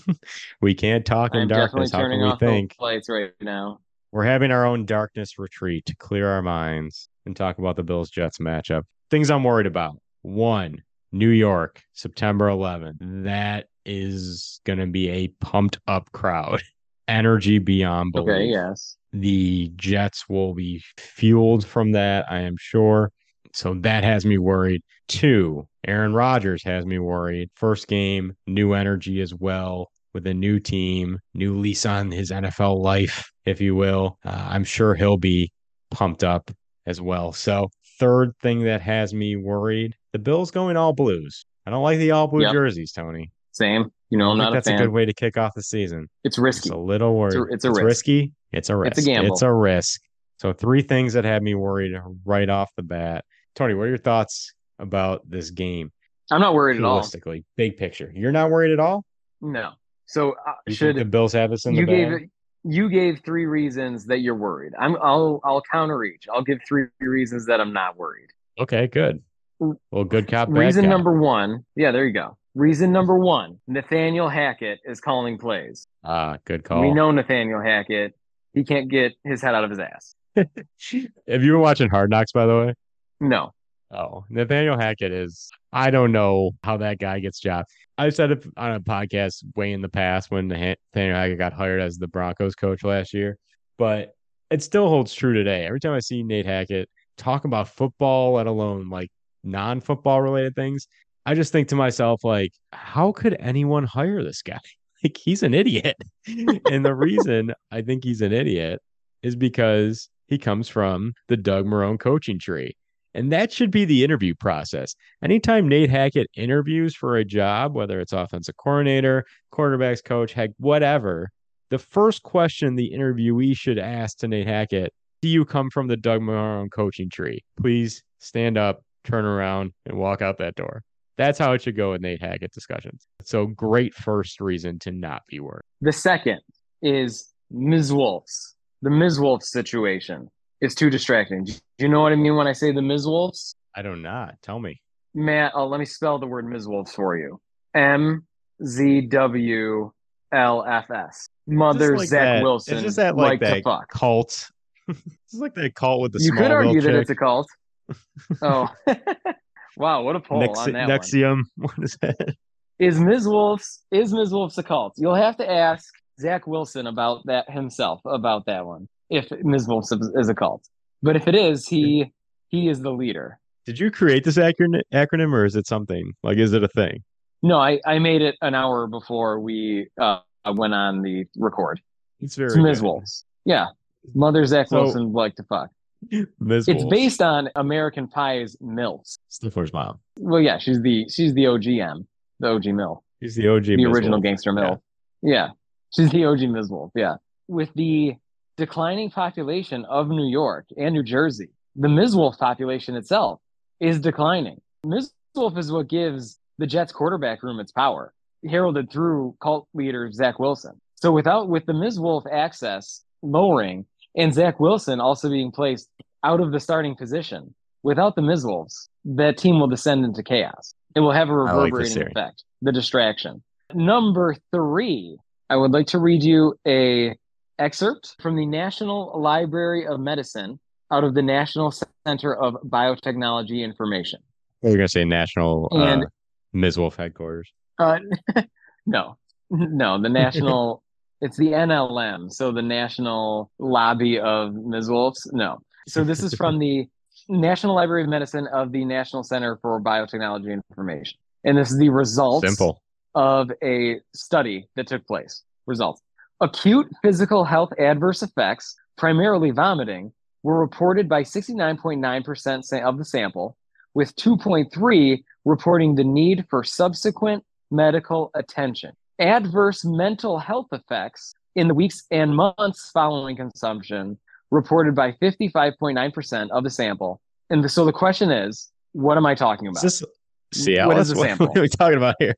we can't talk in I'm darkness. How turning can we off think? the lights right now. We're having our own darkness retreat to clear our minds and talk about the Bills Jets matchup. Things I'm worried about. One, New York, September 11th. That is going to be a pumped up crowd. Energy beyond belief. Okay, yes. The Jets will be fueled from that, I am sure. So that has me worried. Two, Aaron Rodgers has me worried. First game, new energy as well with a new team, new lease on his NFL life, if you will. Uh, I'm sure he'll be pumped up as well. So, third thing that has me worried the Bills going all blues. I don't like the all blue Yep. jerseys, Tony. Same. You know, I'm not a that's a, fan. good way to kick off the season. It's risky. It's a little worried. a- it's a risk. risky. It's a risk. It's a gamble. It's a risk. So three things that had me worried right off the bat. Tony, what are your thoughts about this game? I'm not worried at all. Realistically, big picture. You're not worried at all. No. So uh, You should the Bills have this in the you gave you gave three reasons that you're worried. I'm I'll I'll counter each. I'll give three reasons that I'm not worried. Okay, good. Well, good cop. Reason cop. number one, yeah, there you go. Reason number one, Nathaniel Hackett is calling plays. Ah, good call. We know Nathaniel Hackett. He can't get his head out of his ass. Have you been watching Hard Knocks, by the way? No. Oh, Nathaniel Hackett is. I don't know how that guy gets job. I said it on a podcast way in the past when Nathaniel Hackett got hired as the Broncos coach last year, but it still holds true today. Every time I see Nate Hackett talk about football, let alone like non-football related things, I just think to myself, like, how could anyone hire this guy? Like, he's an idiot. and the reason I think he's an idiot is because he comes from the Doug Marrone coaching tree. And that should be the interview process. Anytime Nate Hackett interviews for a job, whether it's offensive coordinator, quarterbacks coach, heck, whatever, the first question the interviewee should ask to Nate Hackett Do you come from the Doug Marrone coaching tree? Please stand up, turn around, and walk out that door. That's how it should go with Nate Hackett discussions. So great first reason to not be worried. The second is Ms. Wolf's. The Ms. Wolf situation is too distracting. Do you know what I mean when I say the Ms. Wolf's? I do not. Know. Tell me. Matt, oh, let me spell the word Ms. Wolf's for you. M Z W L F S. Mother like Zach that- Wilson. It's just that like, to that fuck. cult. it's like that cult with the you could small argue that chick. it's a cult. Oh, wow! What a poll Nex- on that one. NXIVM. What is that? Is Ms. Wolf's is Ms. Wolf's a cult? You'll have to ask Zach Wilson about that himself about that one. If Ms. Wolf's is a cult, but if it is, he he is the leader. Did you create this acronym, acronym or is it something? Like, is it a thing? No, I I made it an hour before we uh went on the record. It's very It's Ms. Wolf's. Yeah, Mother Zach So- Wilson like to fuck. It's Wolf. based on American Pie's MILFs. Stifler's mom. Well, yeah, she's the she's the OGM, the OG Mill. She's the OG. the Ms. original Wolf. gangster mill. Yeah. She's the OG Ms. Wolf. Yeah. With the declining population of New York and New Jersey, the Ms. Wolf population itself is declining. Ms. Wolf is what gives the Jets quarterback room its power, heralded through cult leader Zach Wilson. So without with the Ms. Wolf access lowering and Zach Wilson also being placed out of the starting position, without the Ms. Wolves, that team will descend into chaos. It will have a reverberating theory. effect. The distraction. Number three, I would like to read you a excerpt from the National Library of Medicine out of the National Center of Biotechnology Information. You're gonna say national And- uh, Ms. Wolf headquarters. Uh, no, no, the national. It's the NLM, so the National Lobby of Ms. Wolves. No, so this is from the National Library of Medicine of the National Center for Biotechnology Information, and this is the results Simple. of a study that took place. Results: acute physical health adverse effects, primarily vomiting, were reported by 69.9% of the sample, with 2.3 reporting the need for subsequent medical attention. Adverse mental health effects in the weeks and months following consumption reported by 55.9% of the sample. And the, so the question is, what am I talking about? Is this Cialis? What is the sample? what are we talking about here?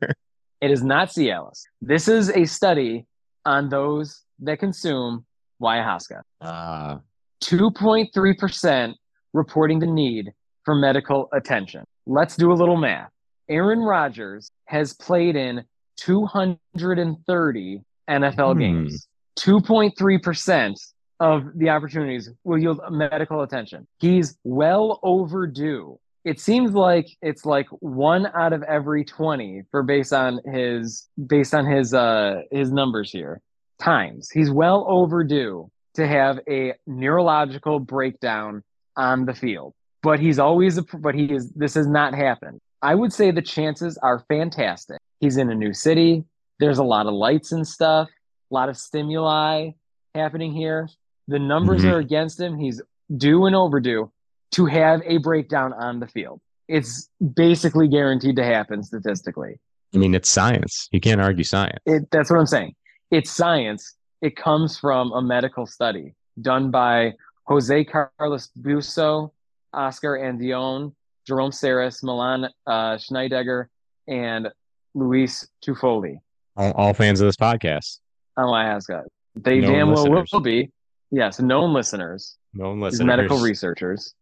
It is not Cialis. This is a study on those that consume ayahuasca. Uh, 2.3% reporting the need for medical attention. Let's do a little math. Aaron Rodgers has played in 230 NFL Hmm. games. 2.3% of the opportunities will yield medical attention. He's well overdue. It seems like it's like one out of every 20 for based on his based on his uh his numbers here. Times. He's well overdue to have a neurological breakdown on the field. But he's always a, but he is this has not happened. I would say the chances are fantastic. He's in a new city. There's a lot of lights and stuff, a lot of stimuli happening here. The numbers Mhm. are against him. He's due and overdue to have a breakdown on the field. It's basically guaranteed to happen statistically. I mean, it's science. You can't argue science. It, that's what I'm saying. It's science. It comes from a medical study done by Jose Carlos Bouso, Oscar Andion, Jerome Sarris, Milan uh, Scheidegger, and Luis Tófoli All, all fans of this podcast. on ayahuasca. They Known damn well listeners. will be. Yes, known listeners, Known listeners. medical researchers.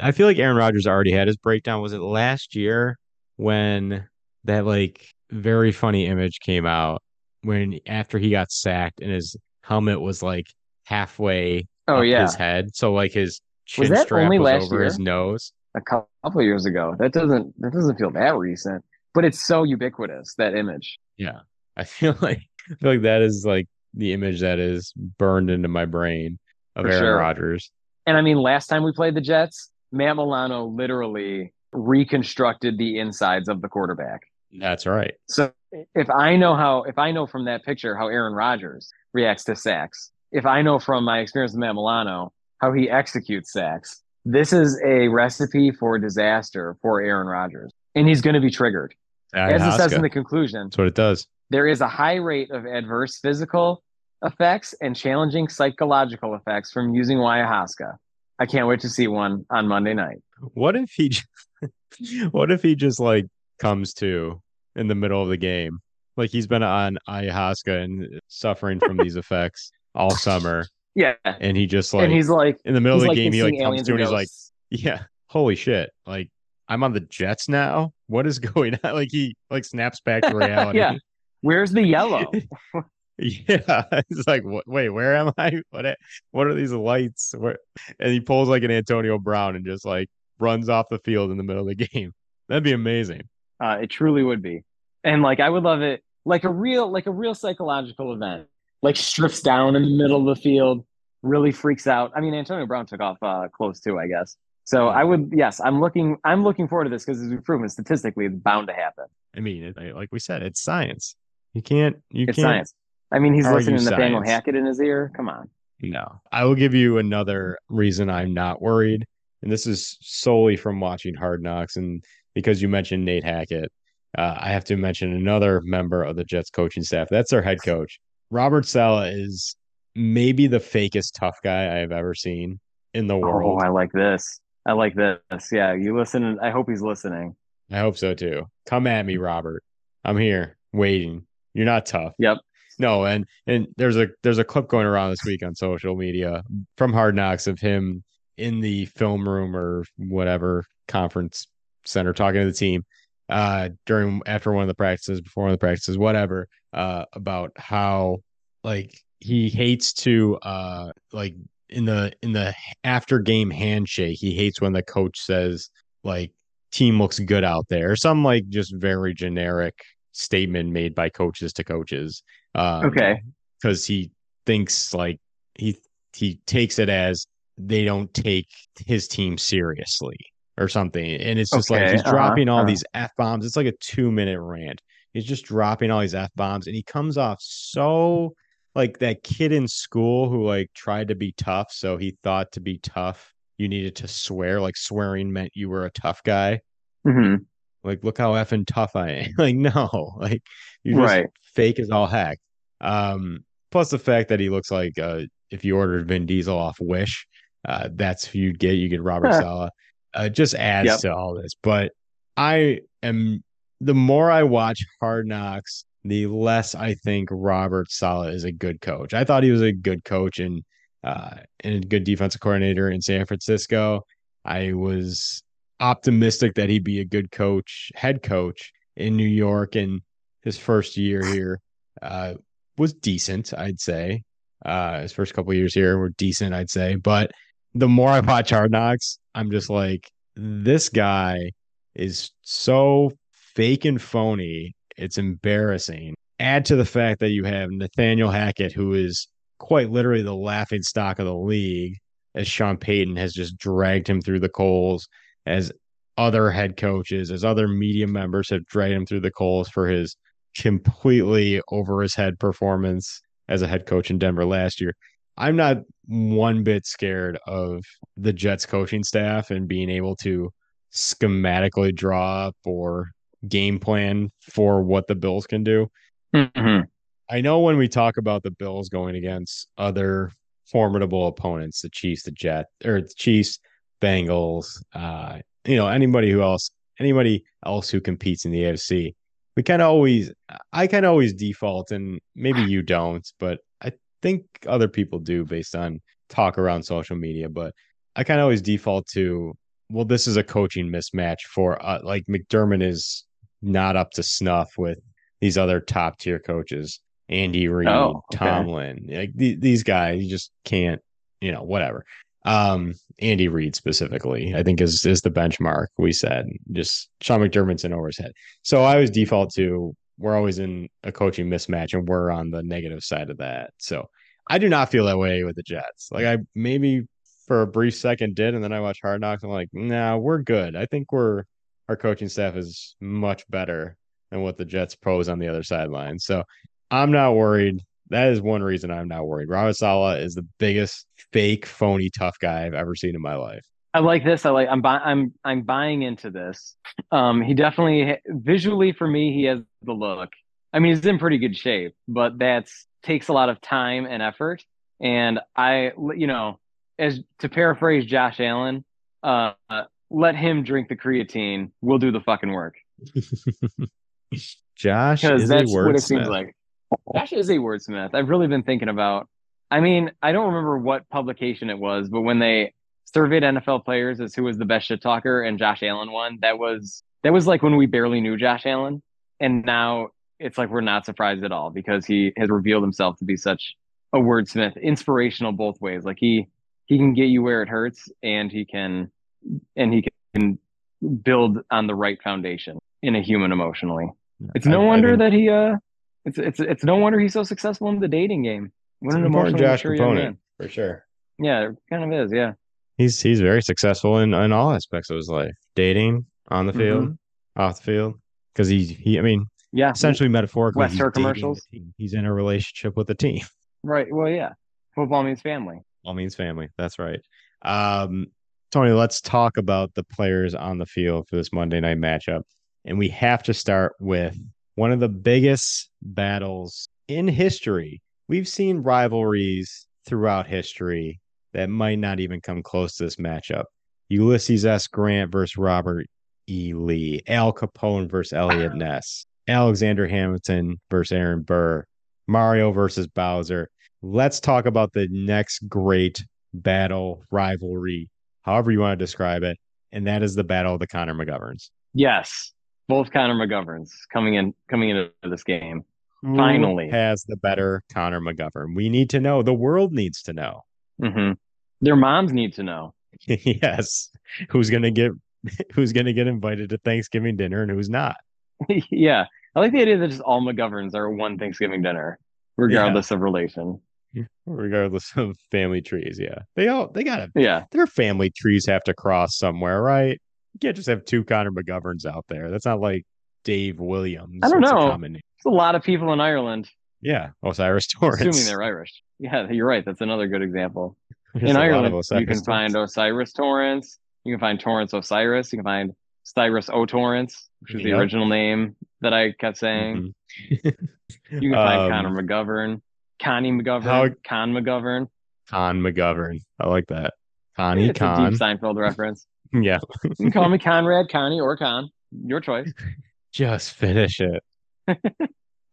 I feel like Aaron Rodgers already had his breakdown. Was it last year when that like very funny image came out when after he got sacked and his helmet was like halfway Oh yeah, his head, so like his chin that strap only was over year? his nose. a couple of years ago. That doesn't that doesn't feel that recent, but it's so ubiquitous that image. Yeah. I feel like I feel like that is like the image that is burned into my brain of For Aaron sure. Rodgers. And I mean, last time we played the Jets, Matt Milano literally reconstructed the insides of the quarterback. That's right. So if I know how, if I know from that picture how Aaron Rodgers reacts to sacks, if I know from my experience with Matt Milano how he executes sacks, this is a recipe for disaster for Aaron Rodgers. And he's going to be triggered. As it says in the conclusion, That's what it does. there is a high rate of adverse physical effects and challenging psychological effects from using ayahuasca. I can't wait to see one on Monday night. What if he just, what if he just like comes to in the middle of the game? Like he's been on ayahuasca and suffering from these effects all summer. Yeah. And he just like and he's like, in the middle of the like game, he like comes to and he's like. Yeah, holy shit. Like I'm on the Jets now. What is going on? Like he like snaps back to reality. Yeah. Where's the yellow? Yeah, it's like, what, wait, where am I? What? What are these lights? Where? And he pulls like an Antonio Brown and just like runs off the field in the middle of the game. That'd be amazing. Uh, it truly would be. And like I would love it like a real like a real psychological event. Like strips down in the middle of the field, really freaks out. I mean Antonio Brown took off uh close too, I guess. So I would yes, I'm looking I'm looking forward to this because we've proven statistically it's bound to happen. I mean, it, like we said, it's science. You can't. You It's can't. science. I mean he's listening to Nathaniel science. Hackett in his ear. Come on. No. I will give you another reason I'm not worried. And this is solely from watching Hard Knocks. And because you mentioned Nate Hackett, uh, I have to mention another member of the Jets coaching staff. That's their head coach. Robert Saleh is maybe the fakest tough guy I have ever seen in the world. Oh, world. I like this. I like this. Yeah, you listen. I hope he's listening. I hope so too. Come at me, Robert. I'm here waiting. You're not tough. Yep. No, and and there's a there's a clip going around this week on social media from Hard Knocks of him in the film room or whatever conference center talking to the team uh during after one of the practices, before one of the practices, whatever, uh about how like he hates to uh like in the in the after game handshake, he hates when the coach says like team looks good out there, or some like just very generic statement made by coaches to coaches. Um, Okay. because he thinks like he he takes it as they don't take his team seriously or something, and it's just like Okay, he's uh-huh, dropping all uh-huh. these f bombs. It's like a two minute rant. He's just dropping all these f bombs, and he comes off so like that kid in school who like tried to be tough, so he thought to be tough you needed to swear, like swearing meant you were a tough guy. hmm Like, look how effing tough I am. like, no, like you're just Right. fake as all heck. Um, plus the fact that he looks like uh if you ordered Vin Diesel off Wish, uh, that's who you'd get. You get Robert Huh. Saleh. Uh, just adds Yep. to all this. But I am the more I watch Hard Knocks, the less I think Robert Saleh is a good coach. I thought he was a good coach and uh and a good defensive coordinator in San Francisco. I was optimistic that he'd be a good coach, head coach in New York and his first year here uh was decent, I'd say. Uh his first couple years here were decent, I'd say. But the more I watch Hard Knocks, I'm just like, this guy is so fake and phony. It's embarrassing. Add to the fact that you have Nathaniel Hackett, who is quite literally the laughing stock of the league, as Sean Payton has just dragged him through the coals, as other head coaches, as other media members have dragged him through the coals for his completely over his head performance as a head coach in Denver last year. I'm not one bit scared of the Jets coaching staff and being able to schematically draw up or game plan for what the Bills can do. hmm I know when we talk about the Bills going against other formidable opponents, the Chiefs, the Jet, or the Chiefs, Bengals, uh, you know, anybody who else, anybody else who competes in the AFC, we kind of always, I kind of always default, and maybe you don't, but I think other people do based on talk around social media. But I kind of always default to, well, this is a coaching mismatch for, uh, like McDermott is not up to snuff with these other top tier coaches. Andy Reid, Oh, okay. Tomlin, like the, these guys, you just can't, you know, whatever. Um, Andy Reid specifically, I think is is the benchmark. We said just Sean McDermott's in over his head. So I always default to we're always in a coaching mismatch, and we're on the negative side of that. So I do not feel that way with the Jets. Like I maybe for a brief second did, and then I watched Hard Knocks. I'm like, nah, we're good. I think we're our coaching staff is much better than what the Jets pose on the other sideline. So I'm not worried. That is one reason I'm not worried. Robert Saleh is the biggest fake, phony, tough guy I've ever seen in my life. I like this. I like. I'm. I'm. I'm buying into this. Um, he definitely visually for me, he has the look. I mean, he's in pretty good shape, but that's takes a lot of time and effort. And I, you know, as to paraphrase Josh Allen, uh, let him drink the creatine. We'll do the fucking work. Josh because is that's a what it seems like. Josh is a wordsmith. I've really been thinking about. I mean, I don't remember what publication it was, but when they surveyed NFL players as who was the best shit talker, and Josh Allen won, that was that was like when we barely knew Josh Allen, and now it's like we're not surprised at all because he has revealed himself to be such a wordsmith, inspirational both ways. Like he he can get you where it hurts, and he can and he can build on the right foundation in a human emotionally. It's no I- I wonder think- that he uh it's it's it's no wonder he's so successful in the dating game. What an an important Josh component for sure. Yeah, it kind of is, yeah. He's he's very successful in, in all aspects of his life, dating, on the field, Mm-hmm. off the field. Because he's he, I mean, Yeah. essentially metaphorically, West he's Star dating the commercials. He's in a relationship with the team. Right. Well, yeah. Football means family. All means family. That's right. Um, Tony, let's talk about the players on the field for this Monday night matchup. And we have to start with one of the biggest battles in history. We've seen rivalries throughout history that might not even come close to this matchup. Ulysses S. Grant versus Robert E. Lee, Al Capone versus Eliot Ness, Alexander Hamilton versus Aaron Burr, Mario versus Bowser. Let's talk about the next great battle rivalry, however you want to describe it, and that is the battle of the Connor McGoverns. Yes. Both Connor McGoverns coming in coming into this game. Who Finally. has the better Connor McGovern. We need to know. The world needs to know. hmm Their moms need to know. yes, who's gonna get who's gonna get invited to Thanksgiving dinner and who's not? yeah. I like the idea that just all McGoverns are one Thanksgiving dinner, regardless of relation. Regardless of family trees. Yeah, they all they gotta Yeah. their family trees have to cross somewhere, right? You can't just have two Connor McGoverns out there. That's not like Dave Williams. I don't a know. There's a lot of people in Ireland, Yeah, Osiris Torrence. assuming they're Irish. Yeah, you're right. That's another good example. There's in a Ireland, you can find Osiris Torrence. You can find Torrence Osiris. You can find Cyrus O Torrence, which is the original name that I kept saying. Mhm. You can find Um, Connor McGovern, Connie McGovern, how- Con McGovern. Con McGovern. I like that. Connie It's a Con. deep Seinfeld reference. Yeah, You can call me Conrad, Connie, or Con. Your choice. just finish it.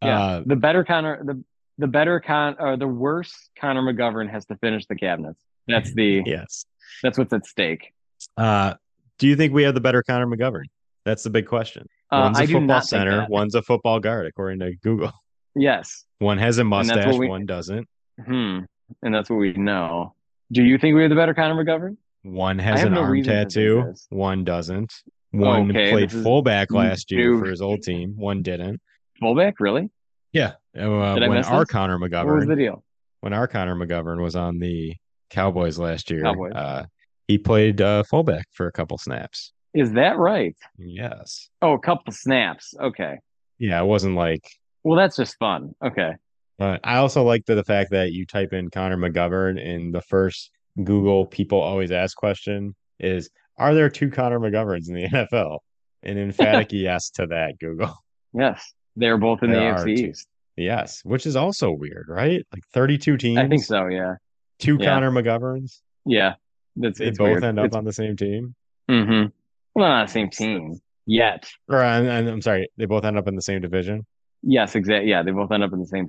Yeah. Uh, the better Connor, the the better Con or the worse Connor McGovern has to finish the cabinets. That's the yes. that's what's at stake. Uh, do you think we have the better Connor McGovern? That's the big question. Uh, One's a I football center, one's a football guard, according to Google. Yes. One has a mustache, we- one doesn't. Hmm. And that's what we know. Do you think we have the better Connor McGovern? One has an no arm reason to think tattoo, one doesn't. One Okay, played fullback last year new. for his old team, one didn't. Fullback, really? Yeah. Uh, Did I when miss our this? Connor What was the deal? when our Connor McGovern was on the Cowboys last year, Cowboys. uh, he played uh, fullback for a couple snaps. Is that right? Yes. Oh, a couple snaps. Okay. Yeah, it wasn't like Well, that's just fun. Okay. But I also like the, the fact that you type in Connor McGovern and the first Google people always ask question is Are there two Connor McGoverns in the NFL? An emphatic yes to that, Google. Yes. They're both in There the AFC. East. Yes, which is also weird, right? Like 32 teams. I think so, yeah. Two Yeah. Connor McGoverns. Yeah. That's They both weird. end up It's- on the same team. Mm-hmm. Well, not the same team yet. Or and, and I'm sorry, they both end up in the same division. Yes, exactly. Yeah, they both end up in the same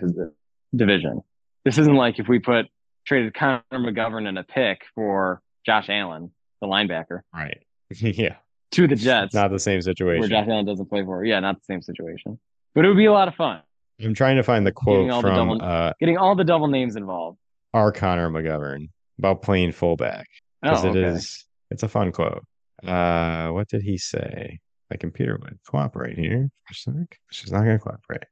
division. This isn't like if we put traded Connor McGovern in a pick for Josh Allen, the linebacker, Right. yeah. to the Jets, Not the same where situation. Josh Allen doesn't play for. Yeah, not the same situation. But it would be a lot of fun I'm trying to find the quote the from double- uh, getting all the double names involved. our Connor McGovern about playing fullback. because Oh, okay. is it's a fun quote. Uh, what did he say? My computer would cooperate here for a sec. She's not going to cooperate.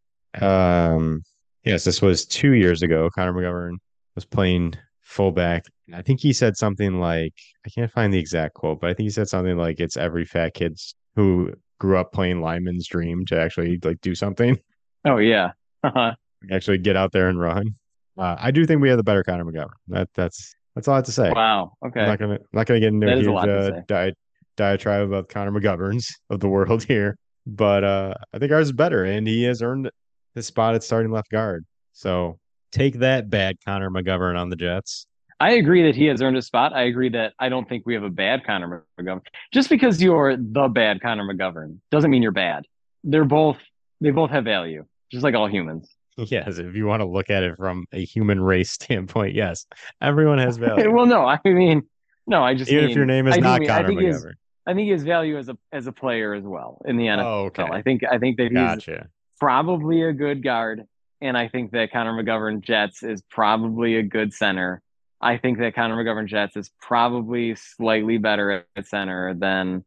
Um, yes, this was two years ago. Connor McGovern was playing fullback. I think he said something like, I can't find the exact quote, but I think he said something like, "It's every fat kid's who grew up playing lineman's dream to actually like do something, Oh yeah. Uh-huh. actually get out there and run." Uh, I do think we have the better Connor McGovern. That that's that's all I have to say. wow. I'm Okay. not gonna I'm not gonna get into That a is a huge uh, di- diatribe about Connor McGoverns of the world here, but uh, I think ours is better, and he has earned his spot at starting left guard. So take that, bad Connor McGovern on the Jets. I agree that he has earned a spot. I agree that I don't think we have a bad Connor McGovern. Just because you're the bad Connor McGovern doesn't mean you're bad. They're both they both have value, just like all humans. Yes, if you want to look at it from a human race standpoint, yes, everyone has value. well, no, I mean, no, I just Even mean, if your name is I not mean- Connor think he McGovern. I think he has value as a as a player as well in the NFL. Oh, okay. I think I think that he's probably a good guard, and I think that Connor McGovern Jets is probably a good center. I think that Connor McGovern Jets is probably slightly better at center than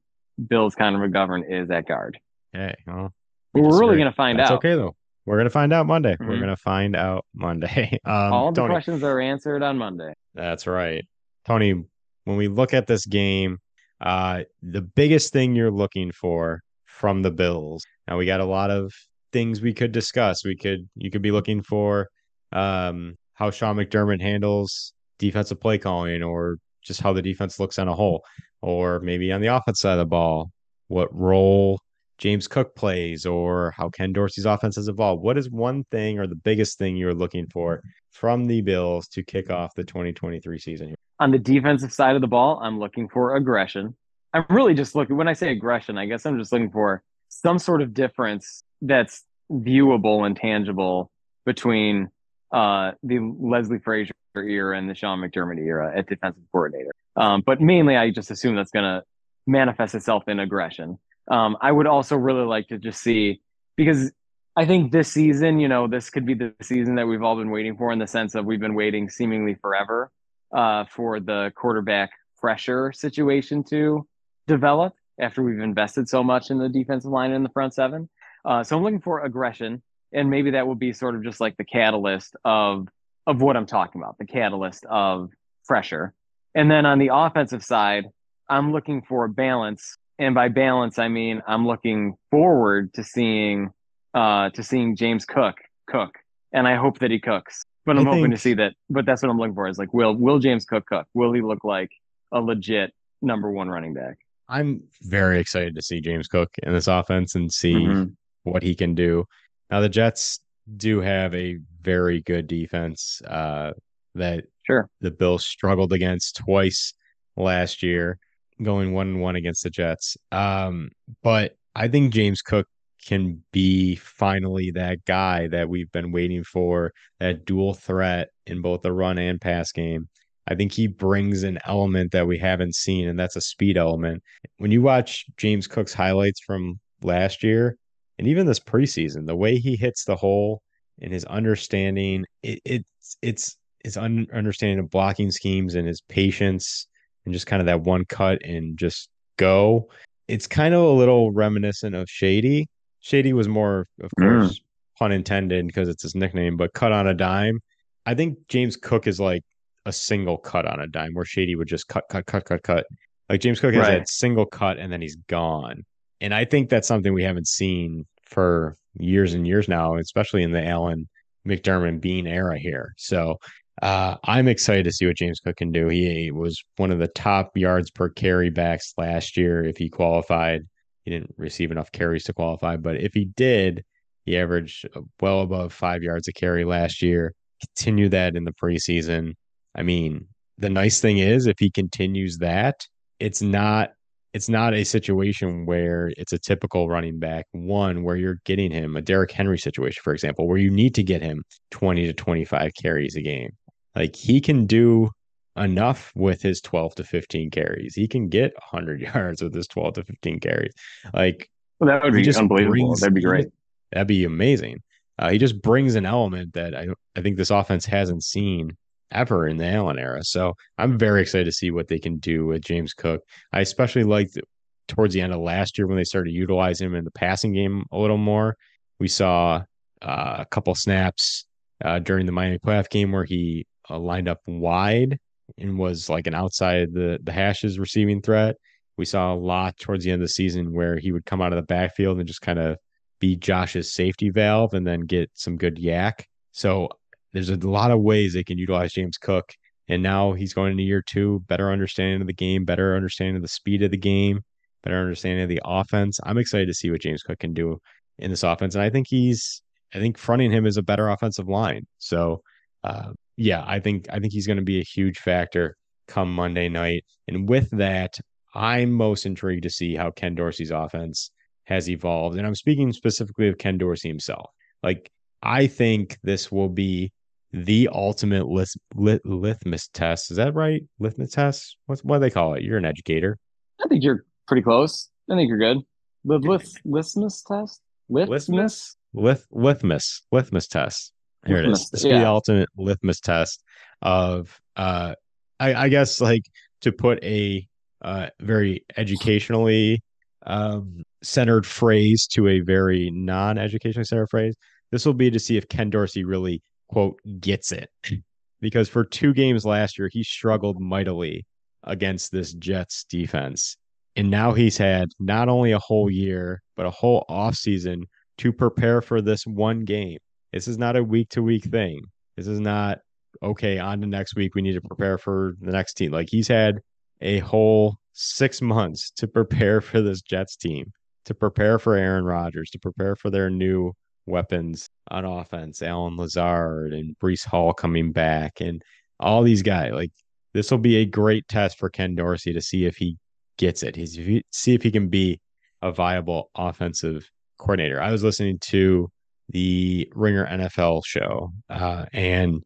Bill's Connor McGovern is at guard. Hey, well, we we're really going to find That's out. okay though. We're gonna find out Monday. We're Mhm. gonna find out Monday. Um, All the Tony, questions are answered on Monday. That's right. Tony, when we look at this game, uh, the biggest thing you're looking for from the Bills. Now we got a lot of things we could discuss. We could you could be looking for um how Sean McDermott handles defensive play calling or just how the defense looks on a whole, or maybe on the offense side of the ball, what role James Cook plays or how Ken Dorsey's offense has evolved. What is one thing or the biggest thing you're looking for from the Bills to kick off the 2023 season here? On the defensive side of the ball, I'm looking for aggression. I'm really just looking, when I say aggression, I guess I'm just looking for some sort of difference that's viewable and tangible between uh, the Leslie Frazier era and the Sean McDermott era at defensive coordinator. Um, but mainly, I just assume that's going to manifest itself in aggression. Um, I would also really like to just see, because I think this season, you know, this could be the season that we've all been waiting for in the sense of we've been waiting seemingly forever uh, for the quarterback pressure situation to develop after we've invested so much in the defensive line and the front seven. Uh, so I'm looking for aggression, and maybe that will be sort of just like the catalyst of of what I'm talking about, the catalyst of pressure. And then on the offensive side, I'm looking for balance, and by balance I mean I'm looking forward to seeing uh, to seeing James Cook cook, and I hope that he cooks. But I'm I hoping to see that. But that's what I'm looking for is like, will will James Cook cook? Will he look like a legit number one running back? I'm very excited to see James Cook in this offense and see Mhm. what he can do. Now the Jets do have a very good defense uh, that Sure. the Bills struggled against twice last year, going one and one against the Jets. Um, but I think James Cook can be finally that guy that we've been waiting for, that dual threat in both the run and pass game. I think he brings an element that we haven't seen, and that's a speed element. When you watch James Cook's highlights from last year and even this preseason, the way he hits the hole and his understanding, it, it's it's his un- understanding of blocking schemes and his patience and just kind of that one cut and just go. It's kind of a little reminiscent of Shady. Shady was more, of Mm. course, pun intended because it's his nickname, but cut on a dime. I think James Cook is like a single cut on a dime where Shady would just cut, cut, cut, cut, cut. Like James Cook has Right. that single cut and then he's gone. And I think that's something we haven't seen for years and years now, especially in the Allen McDermott Beane era here. So uh, I'm excited to see what James Cook can do. He was one of the top yards per carry backs last year if he qualified. He didn't receive enough carries to qualify, but if he did, he averaged uh, well above five yards a carry last year. Continue that in the preseason. I mean, the nice thing is if he continues that, it's not it's not a situation where it's a typical running back one where you're getting him a Derrick Henry situation, for example, where you need to get him 20 to 25 carries a game. Like he can do enough with his 12 to 15 carries. He can get 100 yards with his 12 to 15 carries. Like Well, that would be just unbelievable. brings- That'd be great. That'd be amazing. Uh, he just brings an element that I I think this offense hasn't seen ever in the Allen era. So I'm very excited to see what they can do with James Cook. I especially liked towards the end of last year when they started utilizing him in the passing game a little more. We saw uh, a couple snaps uh, during the Miami playoff game where he uh, lined up wide and was like an outside the the hashes receiving threat. We saw a lot towards the end of the season where he would come out of the backfield and just kind of be Josh's safety valve and then get some good YAC. So there's a lot of ways they can utilize James Cook. And now he's going into year two, better understanding of the game, better understanding of the speed of the game, better understanding of the offense. I'm excited to see what James Cook can do in this offense. And I think he's, I think fronting him is a better offensive line. So, uh, yeah, I think I think he's going to be a huge factor come Monday night. And with that, I'm most intrigued to see how Ken Dorsey's offense has evolved. And I'm speaking specifically of Ken Dorsey himself. Like, I think this will be the ultimate lit, lit, litmus test. Is that right? Litmus test? What's what do they call it? You're an educator. I think you're pretty close. I think you're good. The lith, litmus test? Litmus? Lith, litmus. Litmus test. Here it is. This be the ultimate litmus test of uh I, I guess like to put a uh very educationally um centered phrase to a very non-educationally centered phrase. This will be to see if Ken Dorsey really quote gets it. Because for two games last year, he struggled mightily against this Jets defense. And now he's had not only a whole year, but a whole offseason to prepare for this one game. This is not a week to week thing. This is not, okay, on to next week. We need to prepare for the next team. Like he's had a whole six months to prepare for this Jets team, to prepare for Aaron Rodgers, to prepare for their new weapons on offense, Allen Lazard and Breece Hall coming back, and all these guys. Like this will be a great test for Ken Dorsey to see if he gets it. He's see if he can be a viable offensive coordinator. I was listening to the Ringer NFL show, uh, and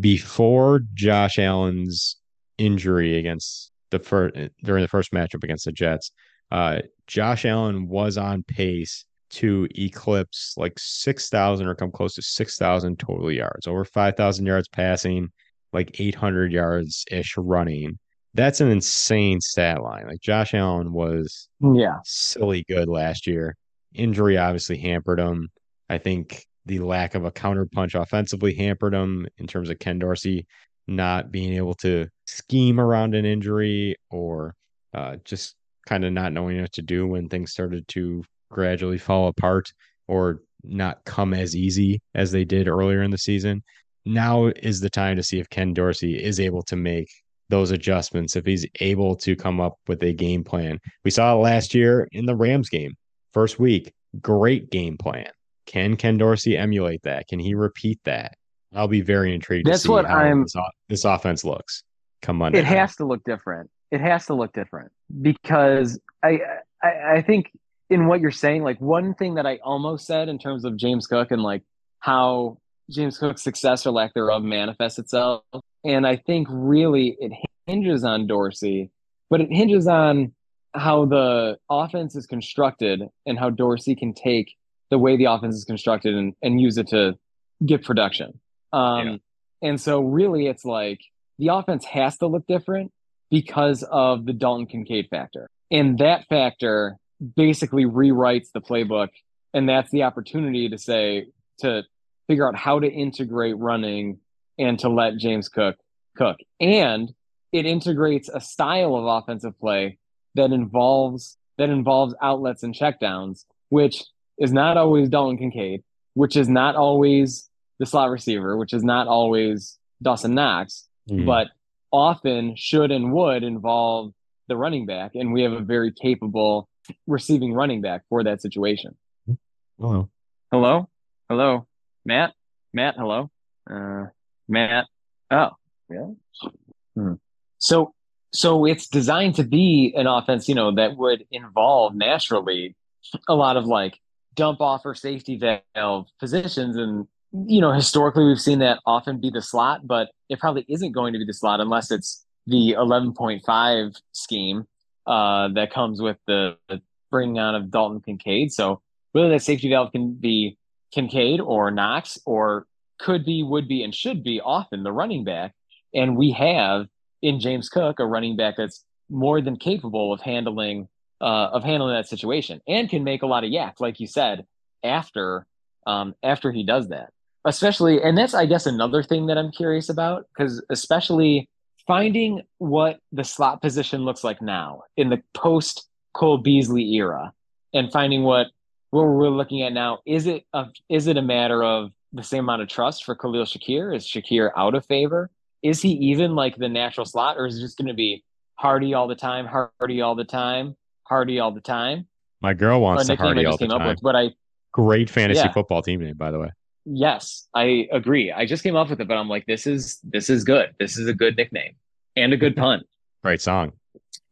before Josh Allen's injury against the first during the first matchup against the Jets, uh, Josh Allen was on pace to eclipse like 6,000 or come close to 6,000 total yards, over 5,000 yards passing, like 800 yards ish running. That's an insane stat line. Like Josh Allen was Yeah. silly good last year. Injury obviously hampered him. I think the lack of a counterpunch offensively hampered him in terms of Ken Dorsey not being able to scheme around an injury or uh, just kind of not knowing what to do when things started to gradually fall apart or not come as easy as they did earlier in the season. Now is the time to see if Ken Dorsey is able to make those adjustments, if he's able to come up with a game plan. We saw it last year in the Rams game, first week, great game plan. Can Ken Dorsey emulate that? Can he repeat that? I'll be very intrigued That's to see what how I'm- this, this offense looks come Monday. It night. has to look different. It has to look different because I, I I think in what you're saying, like one thing that I almost said in terms of James Cook and like how James Cook's success or lack thereof manifests itself, and I think really it hinges on Dorsey, but it hinges on how the offense is constructed and how Dorsey can take the way the offense is constructed and, and use it to get production. Um, Yeah. And so really it's like the offense has to look different because of the Dalton Kincaid factor. And that factor basically rewrites the playbook. And that's the opportunity to say, to figure out how to integrate running and to let James Cook cook. And it integrates a style of offensive play that involves that involves outlets and checkdowns, which is not always Dalton Kincaid, which is not always the slot receiver, which is not always Dawson Knox, Mhm. but often should and would involve the running back. And we have a very capable receiving running back for that situation. Hello. Hello? Hello? Matt? Matt, hello? Uh, Matt? Oh, yeah. Hmm. So, so it's designed to be an offense, you know, that would involve naturally a lot of like dump off or safety valve positions. And, you know, historically we've seen that often be the slot, but it probably isn't going to be the slot unless it's the 11.5 scheme uh, that comes with the, the bringing on of Dalton Kincaid. So whether that safety valve can be Kincaid or Knox or could be, would be, and should be often the running back. And we have in James Cook a running back that's more than capable of handling uh, of handling that situation and can make a lot of YAC, like you said, after um, after he does that. Especially, and that's I guess another thing that I'm curious about because especially finding what the slot position looks like now in the post Cole Beasley era, and finding what what we're looking at now is it a, is it a matter of the same amount of trust for Khalil Shakir? Is Shakir out of favor? Is he even like the natural slot, or is it just going to be Harty all the time, Harty all the time, Harty all the time? My girl wants to Harty all the time. with, but I Great fantasy Yeah. football team name, by the way. yes, I agree. I just came up with it, but I'm like, this is this is good. This is a good nickname and a good pun. Great song.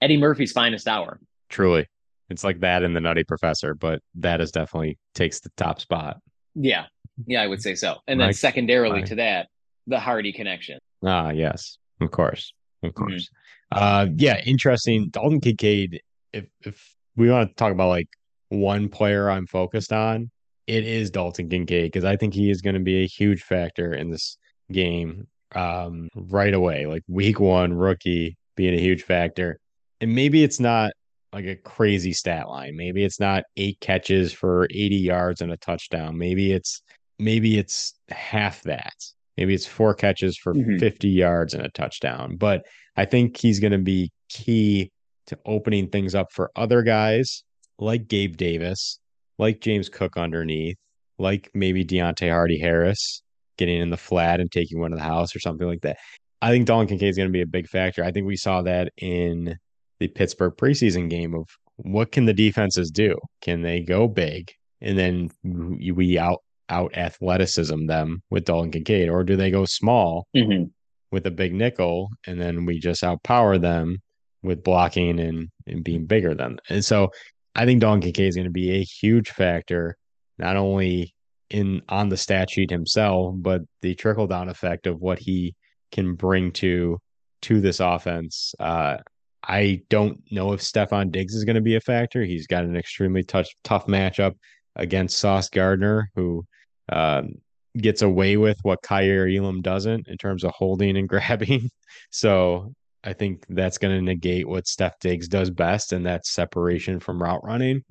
Eddie Murphy's finest hour. Truly. It's like that in the Nutty Professor, but that is definitely takes the top spot. Yeah, yeah, I would say so. And then secondarily to that, the Harty connection. Ah, yes, of course, of Mm-hmm. course. Uh, yeah, interesting. Dalton Kincaid. If if we want to talk about like one player I'm focused on, it is Dalton Kincaid because I think he is going to be a huge factor in this game um, right away. Like week one, rookie being a huge factor, and maybe it's not like a crazy stat line. Maybe it's not eight catches for 80 yards and a touchdown. Maybe it's maybe it's half that. Maybe it's four catches for Mhm. 50 yards and a touchdown. But I think he's going to be key to opening things up for other guys like Gabe Davis, like James Cook underneath, like maybe Deonte Harty Harris getting in the flat and taking one to the house or something like that. I think Dalton Kincaid is going to be a big factor. I think we saw that in the Pittsburgh preseason game of what can the defenses do? Can they go big and then we out out athleticism them with Dalton Kincaid, or do they go small Mm-hmm. with a big nickel and then we just outpower them with blocking and, and being bigger than and so I think Dalton Kincaid is going to be a huge factor, not only in on the stat sheet himself, but the trickle down effect of what he can bring to to this offense. Uh, I don't know if Stefon Diggs is going to be a factor. He's got an extremely tough tough matchup against Sauce Gardner, who um, gets away with what Kaiir Elam doesn't in terms of holding and grabbing. So I think that's going to negate what Steph Diggs does best, and that's separation from route running.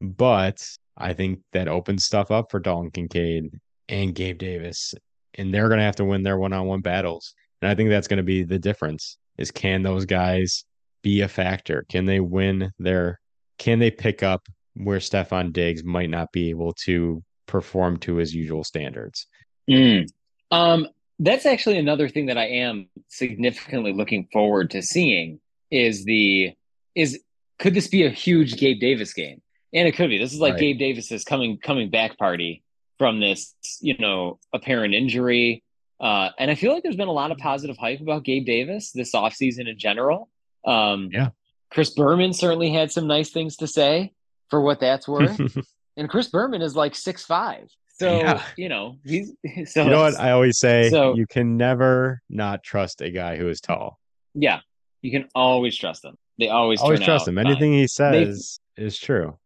But I think that opens stuff up for Dalton Kincaid and Gabe Davis, and they're going to have to win their one-on-one battles. And I think that's going to be the difference: is can those guys be a factor? Can they win their? Can they pick up where Stefon Diggs might not be able to perform to his usual standards? Mm. Um, that's actually another thing that I am significantly looking forward to seeing is the is could this be a huge Gabe Davis game? And it could be. This is like Right. Gabe Davis's coming coming back party from this, you know, apparent injury. Uh, and I feel like there's been a lot of positive hype about Gabe Davis this offseason in general. Um, Yeah. Chris Berman certainly had some nice things to say for what that's worth. and Chris Berman is like six five. So Yeah. you know he's so you know what I always say? So- you can never not trust a guy who is tall. yeah, you can always trust them. They always Always trust him. fine. Anything he says is true.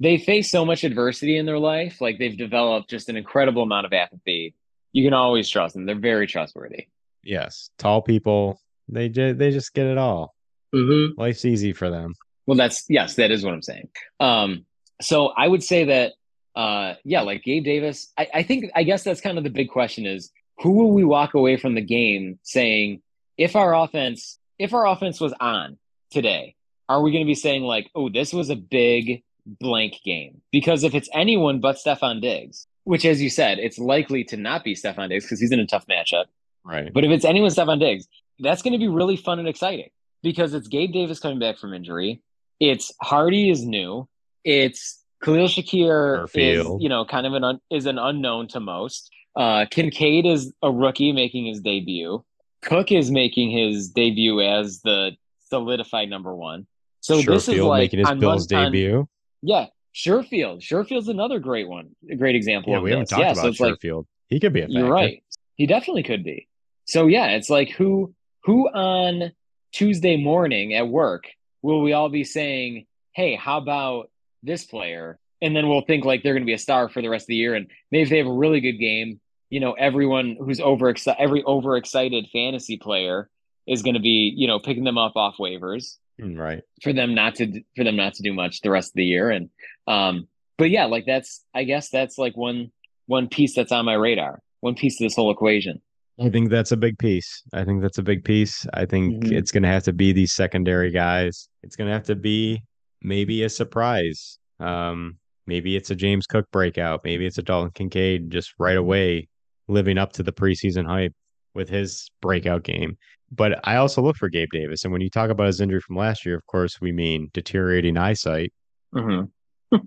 They face so much adversity in their life, like they've developed just an incredible amount of apathy. You can always trust them. They're very trustworthy. Yes, tall people they they just get it all. Mm-hmm. Life's easy for them. Well, that's yes, that is what I'm saying. Um, so I would say that, uh, yeah, like Gabe Davis. I, I think I guess that's kind of the big question is who will we walk away from the game saying if our offense if our offense was on today, are we going to be saying like, oh, this was a big blank game? Because if it's anyone but Stefon Diggs, which as you said, it's likely to not be Stefon Diggs because he's in a tough matchup. Right. But if it's anyone Stefon Diggs, that's going to be really fun and exciting because it's Gabe Davis coming back from injury. It's Harty is new. It's Khalil Shakir is you know kind of an un, is an unknown to most. Uh, Kincaid is a rookie making his debut. Cook is making his debut as the solidified number one. So this is like making his on Bills on- debut. yeah, Sherfield. Sherfield's another great one, a great example yeah, of we haven't this. talked yeah, about so it's like he could be a factor. you're right. He definitely could be. So yeah, it's like who who on Tuesday morning at work will we all be saying, "Hey, how about this player?" And then we'll think like they're going to be a star for the rest of the year. And maybe if they have a really good game, you know, everyone who's over every overexcited fantasy player is going to be, you know, picking them up off waivers Mm, Right. for them not to for them not to do much the rest of the year. And um, but yeah, like that's I guess that's like one one piece that's on my radar, one piece of this whole equation. I think that's a big piece. I think that's a big piece. I think Mhm. it's going to have to be these secondary guys. It's going to have to be maybe a surprise. Um, maybe it's a James Cook breakout. Maybe it's a Dalton Kincaid just right away living up to the preseason hype with his breakout game. But I also look for Gabe Davis. And when you talk about his injury from last year, of course, we mean deteriorating eyesight. Mm-hmm.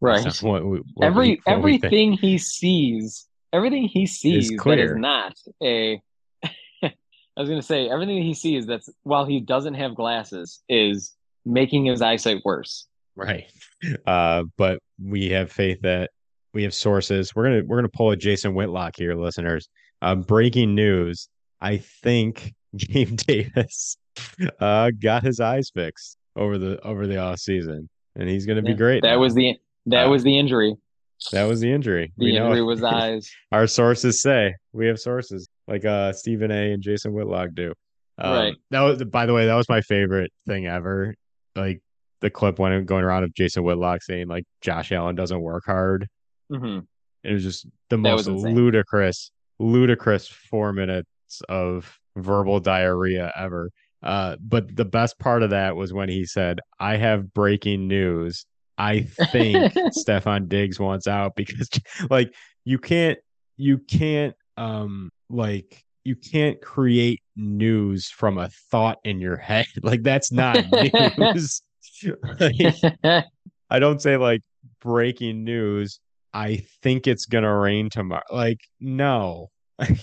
Right. what we- what Every we- everything he sees, everything he sees that clear. is not a. I was gonna say everything he sees that's while he doesn't have glasses is making his eyesight worse. Right. Uh, but we have faith that we have sources. We're gonna we're gonna pull a Jason Whitlock here, listeners. Uh, breaking news. I think Gabe Davis uh got his eyes fixed over the over the off season. And he's gonna be Yeah, great. That now. was the that Uh, was the injury. that was the injury. The we know injury was eyes. our sources say we have sources like uh Stephen A and Jason Whitlock do. Um, Right. That was by the way, that was my favorite thing ever. Like the clip when going around of Jason Whitlock saying like Josh Allen doesn't work hard. hmm It was just the most ludicrous, ludicrous four minutes of verbal diarrhea ever. Uh, but the best part of that was when he said, "I have breaking news. I think Stefon Diggs wants out because, like, you can't, you can't, um, like." You can't create news from a thought in your head. Like that's not news. Like, I don't say like breaking news. I think it's gonna rain tomorrow. Like, no,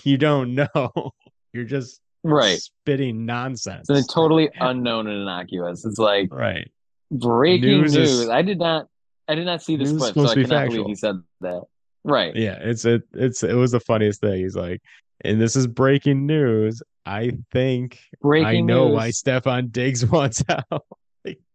you don't know. You're just right. spitting nonsense. Something totally unknown and innocuous. It's like right. breaking News news. is- I did not I did not see this clip, so I cannot factual. believe he said that. Right. Yeah, it's it. It's it was the funniest thing. He's like, and this is breaking news. I think Breaking I know news. why Stefon Diggs wants out.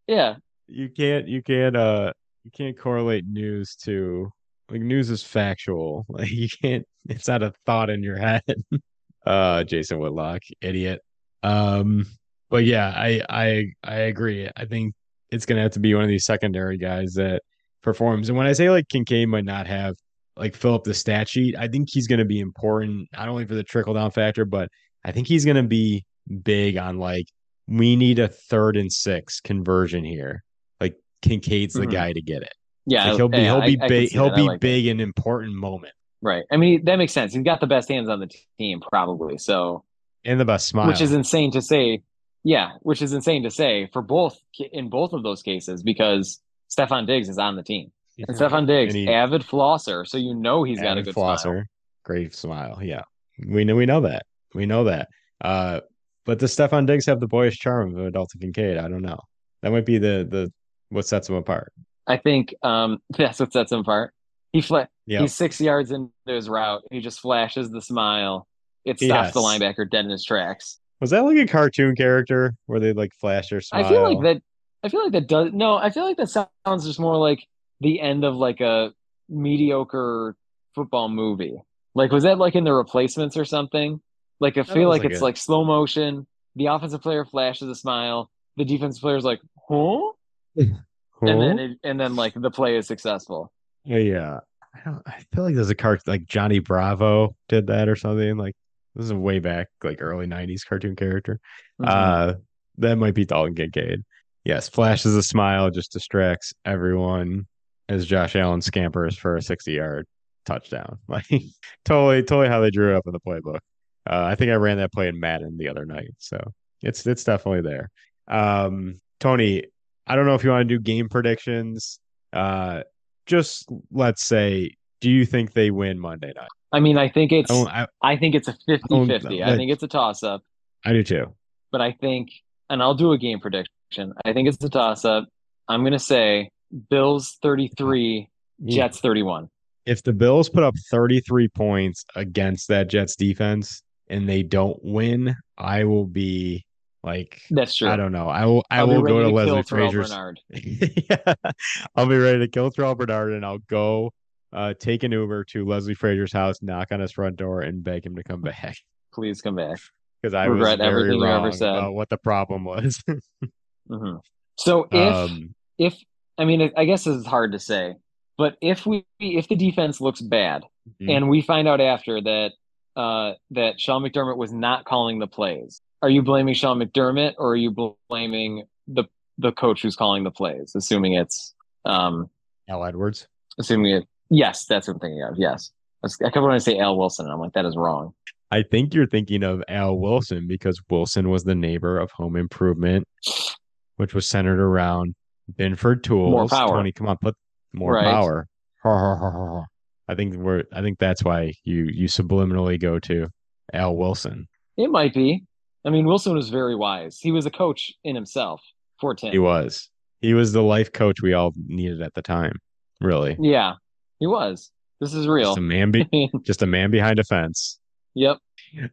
Yeah. you can't you can't uh you can't correlate news to like news is factual like you can't it's not a thought in your head uh jason whitlock idiot um but yeah i i i agree i think it's gonna have to be one of these secondary guys that performs and when i say like kincaid might not have like fill up the stat sheet i think he's gonna be important not only for the trickle down factor but i think he's gonna be big on like we need a third and six conversion here. Like Kincaid's the Mhm. guy to get it. Yeah. Like, he'll be yeah, he'll be I big see he'll that. Be like that. big in important moment Right. I mean, that makes sense. He's got the best hands on the team, probably. So, and the best smile. which is insane to say. Yeah, which is insane to say for both in both of those cases because Stefon Diggs is on the team. And Stefon Diggs, he- avid flosser, so you know he's got a good flosser, smile. great smile. Yeah, we know we know that we know that. Uh, but does Stefon Diggs have the boyish charm of a Dalton Kincaid? I don't know. That might be the the what sets him apart. I think um, that's what sets him apart. He fla- Yeah, he's six yards into his route. He just flashes the smile. It stops the linebacker dead in his tracks. was that like a cartoon character where they like flash their smile? I feel like that. I feel like that does no. I feel like that sounds just more like the end of like a mediocre football movie. Like was that like in the replacements or something? Like I feel like like it's like slow motion. The offensive player flashes a smile. The defensive player's like, huh? And then it, and then like the play is successful. Yeah, I don't. I feel like there's a cart like Johnny Bravo did that or something. Like this is a way back, like early '90s cartoon character. Mhm. Uh, that might be Dalton Kincaid. Yes, flashes a smile, just distracts everyone as Josh Allen scampers for a 60-yard touchdown. Like totally, totally how they drew it up in the playbook. Uh, I think I ran that play in Madden the other night, so it's it's definitely there. Um, Tony, I don't know if you want to do game predictions. Uh, just let's say, do you think they win Monday night? I mean, I think it's I, I, I think it's a 50-50. I like- think it's a toss up, I do too. but I think and I'll do a game prediction. I think it's a toss up. I'm gonna say Bills 33, Jets 31. if the Bills put up 33 points against that Jets defense and they don't win, I will be like That's true. I don't know. I will I I'll will go ready to Leslie Frazier's yeah. I'll be ready to kill Terrel Bernard and I'll go uh, take an Uber to Leslie Frazier's house, knock on his front door, and beg him to come back Please come back. because I was Regret very everything you ever said. about what the problem was. hmm So if um, if I mean, I guess it's hard to say, but if we if the defense looks bad Mhm. and we find out after that uh, that Sean McDermott was not calling the plays, are you blaming Sean McDermott or are you blaming the the coach who's calling the plays? Assuming it's um, Al Edwards. assuming it. Yes, that's what I'm thinking of. Yes, I kept wanting to say Al Wilson, and I'm like, that is wrong. I think you're thinking of Al Wilson because Wilson was the neighbor of Home Improvement, which was centered around Binford Tools. power. Tony, come on, put more Right. power. I think we're. I think that's why you you subliminally go to Al Wilson. It might be. I mean, Wilson was very wise. He was a coach in himself for Tim. He was. He was the life coach we all needed at the time. Really, Yeah, he was. This is real. just a man. Be, just a man behind a fence. yep.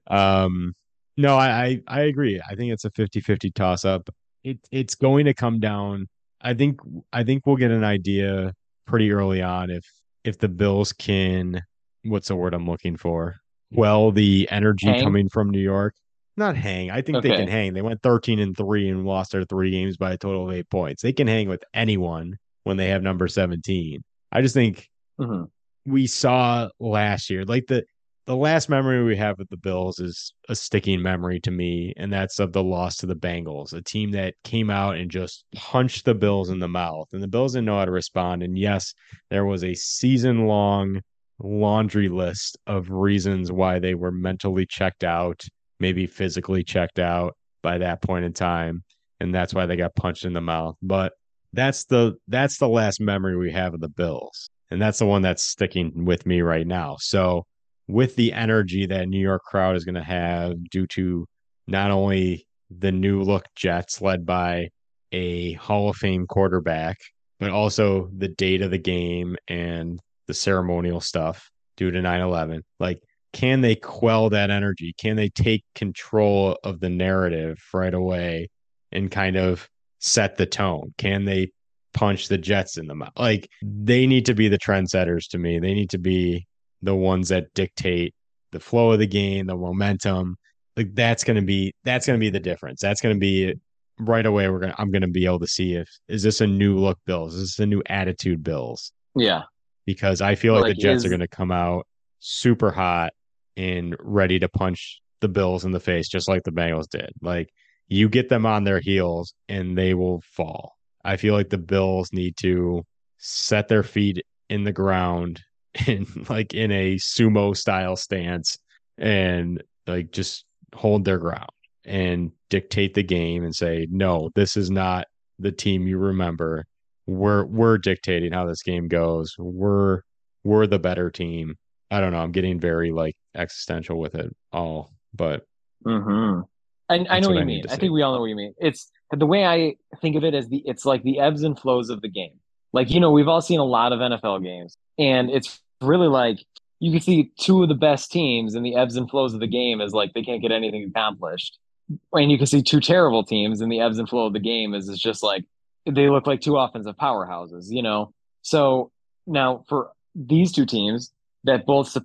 Um, no, I, I I agree. I think it's a 50-50 toss up. It it's going to come down. I think I think we'll get an idea pretty early on if if the Bills can what's the word I'm looking for? Well, the energy Hang? coming from New York. Not hang. I think they can hang. They went 13 and 3 and lost their three games by a total of 8 points. They can hang with anyone when they have number 17. I just think hmm we saw last year. Like the the last memory we have of the Bills is a sticking memory to me, and that's of the loss to the Bengals, a team that came out and just punched the Bills in the mouth. And the Bills didn't know how to respond. And yes, there was a season long laundry list of reasons why they were mentally checked out, maybe physically checked out by that point in time. And that's why they got punched in the mouth. But that's the that's the last memory we have of the Bills. And that's the one that's sticking with me right now. So with the energy that New York crowd is going to have due to not only the new look Jets led by a Hall of Fame quarterback, but also the date of the game and the ceremonial stuff due to 9 11. Like, can they quell that energy? Can they take control of the narrative right away and kind of set the tone? Can they punch the Jets in the mouth? Like, they need to be the trendsetters to me. They need to be the ones that dictate the flow of the game, the momentum. Like that's going to be that's going to be the difference. That's going to be right away. We're gonna I'm going to be able to see if is this a new look Bills? Is this a new attitude Bills? Yeah. Because I feel like, Like, the Jets is- are going to come out super hot and ready to punch the Bills in the face, just like the Bengals did. Like you get them on their heels and they will fall. I feel like the Bills need to set their feet in the ground in like in a sumo style stance and like just hold their ground and dictate the game and say no this is not the team you remember we're we're dictating how this game goes we're we're the better team i don't know i'm getting very like existential with it all but hmm I, I know what what I you mean. I think we all know what you mean. It's the way I think of it as the it's like the ebbs and flows of the game. Like you know, we've all seen a lot of NFL games, and it's really like you can see two of the best teams, and the ebbs and flows of the game is like they can't get anything accomplished, and you can see two terrible teams, and the ebbs and flow of the game is it's just like they look like two offensive powerhouses, you know. So now for these two teams that both,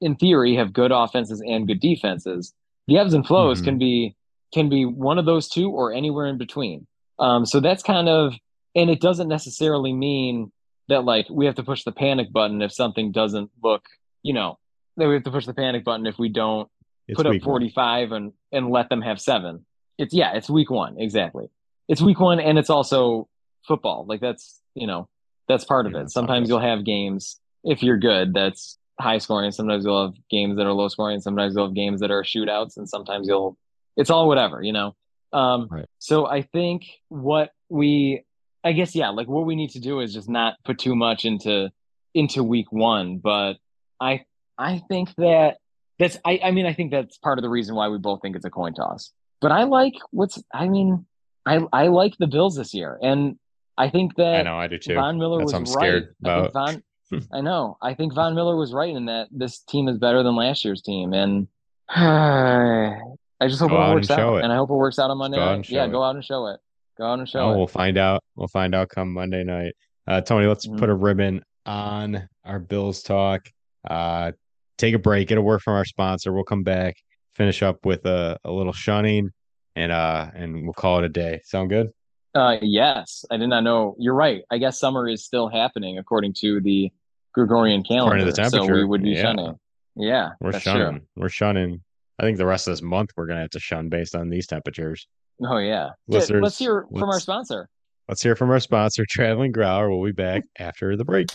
in theory, have good offenses and good defenses, the ebbs and flows Mhm. can be can be one of those two or anywhere in between. Um, so that's kind of, and it doesn't necessarily mean that like we have to push the panic button if something doesn't look, you know, that we have to push the panic button if we don't it's put up week one. 45 and and let them have seven. It's yeah, it's week one exactly. It's week one, and it's also football. Like that's you know that's part of Yeah, it. it Sometimes you'll have games if you're good that's high scoring. Sometimes you'll have games that are low scoring. Sometimes you'll have games that are shootouts, and sometimes you'll it's all whatever you know. Um, Right. So I think what we I guess yeah, like what we need to do is just not put too much into into week one, but I I think that that's I, I mean I think that's part of the reason why we both think it's a coin toss. But I like what's I mean I I like the Bills this year, and I think that i know i do too Von Miller That's was what I'm scared right. I think about. Von, I know. I think Von Miller was right in that this team is better than last year's team, and I just hope Go it out works show out, it. and I hope it works out on Monday out Yeah, it. go out and show it. Go out and show oh, it. we'll find out we'll find out come monday night uh tony let's Mhm. put a ribbon on our Bills talk. Uh, take a break, get a word from our sponsor. We'll come back, finish up with a, a little shunning, and uh, and we'll call it a day. Sound good? Uh, yes, I did not know. You're right. I guess summer is still happening according to the Gregorian calendar. According to the So we would be yeah. shunning. Yeah, We're shunning. true. We're shunning. I think the rest of this month we're gonna have to shun based on these temperatures. Oh yeah. Listeners, let's hear from our let's- sponsor. Let's hear from our sponsor, Traveling Growler. We'll be back after the break.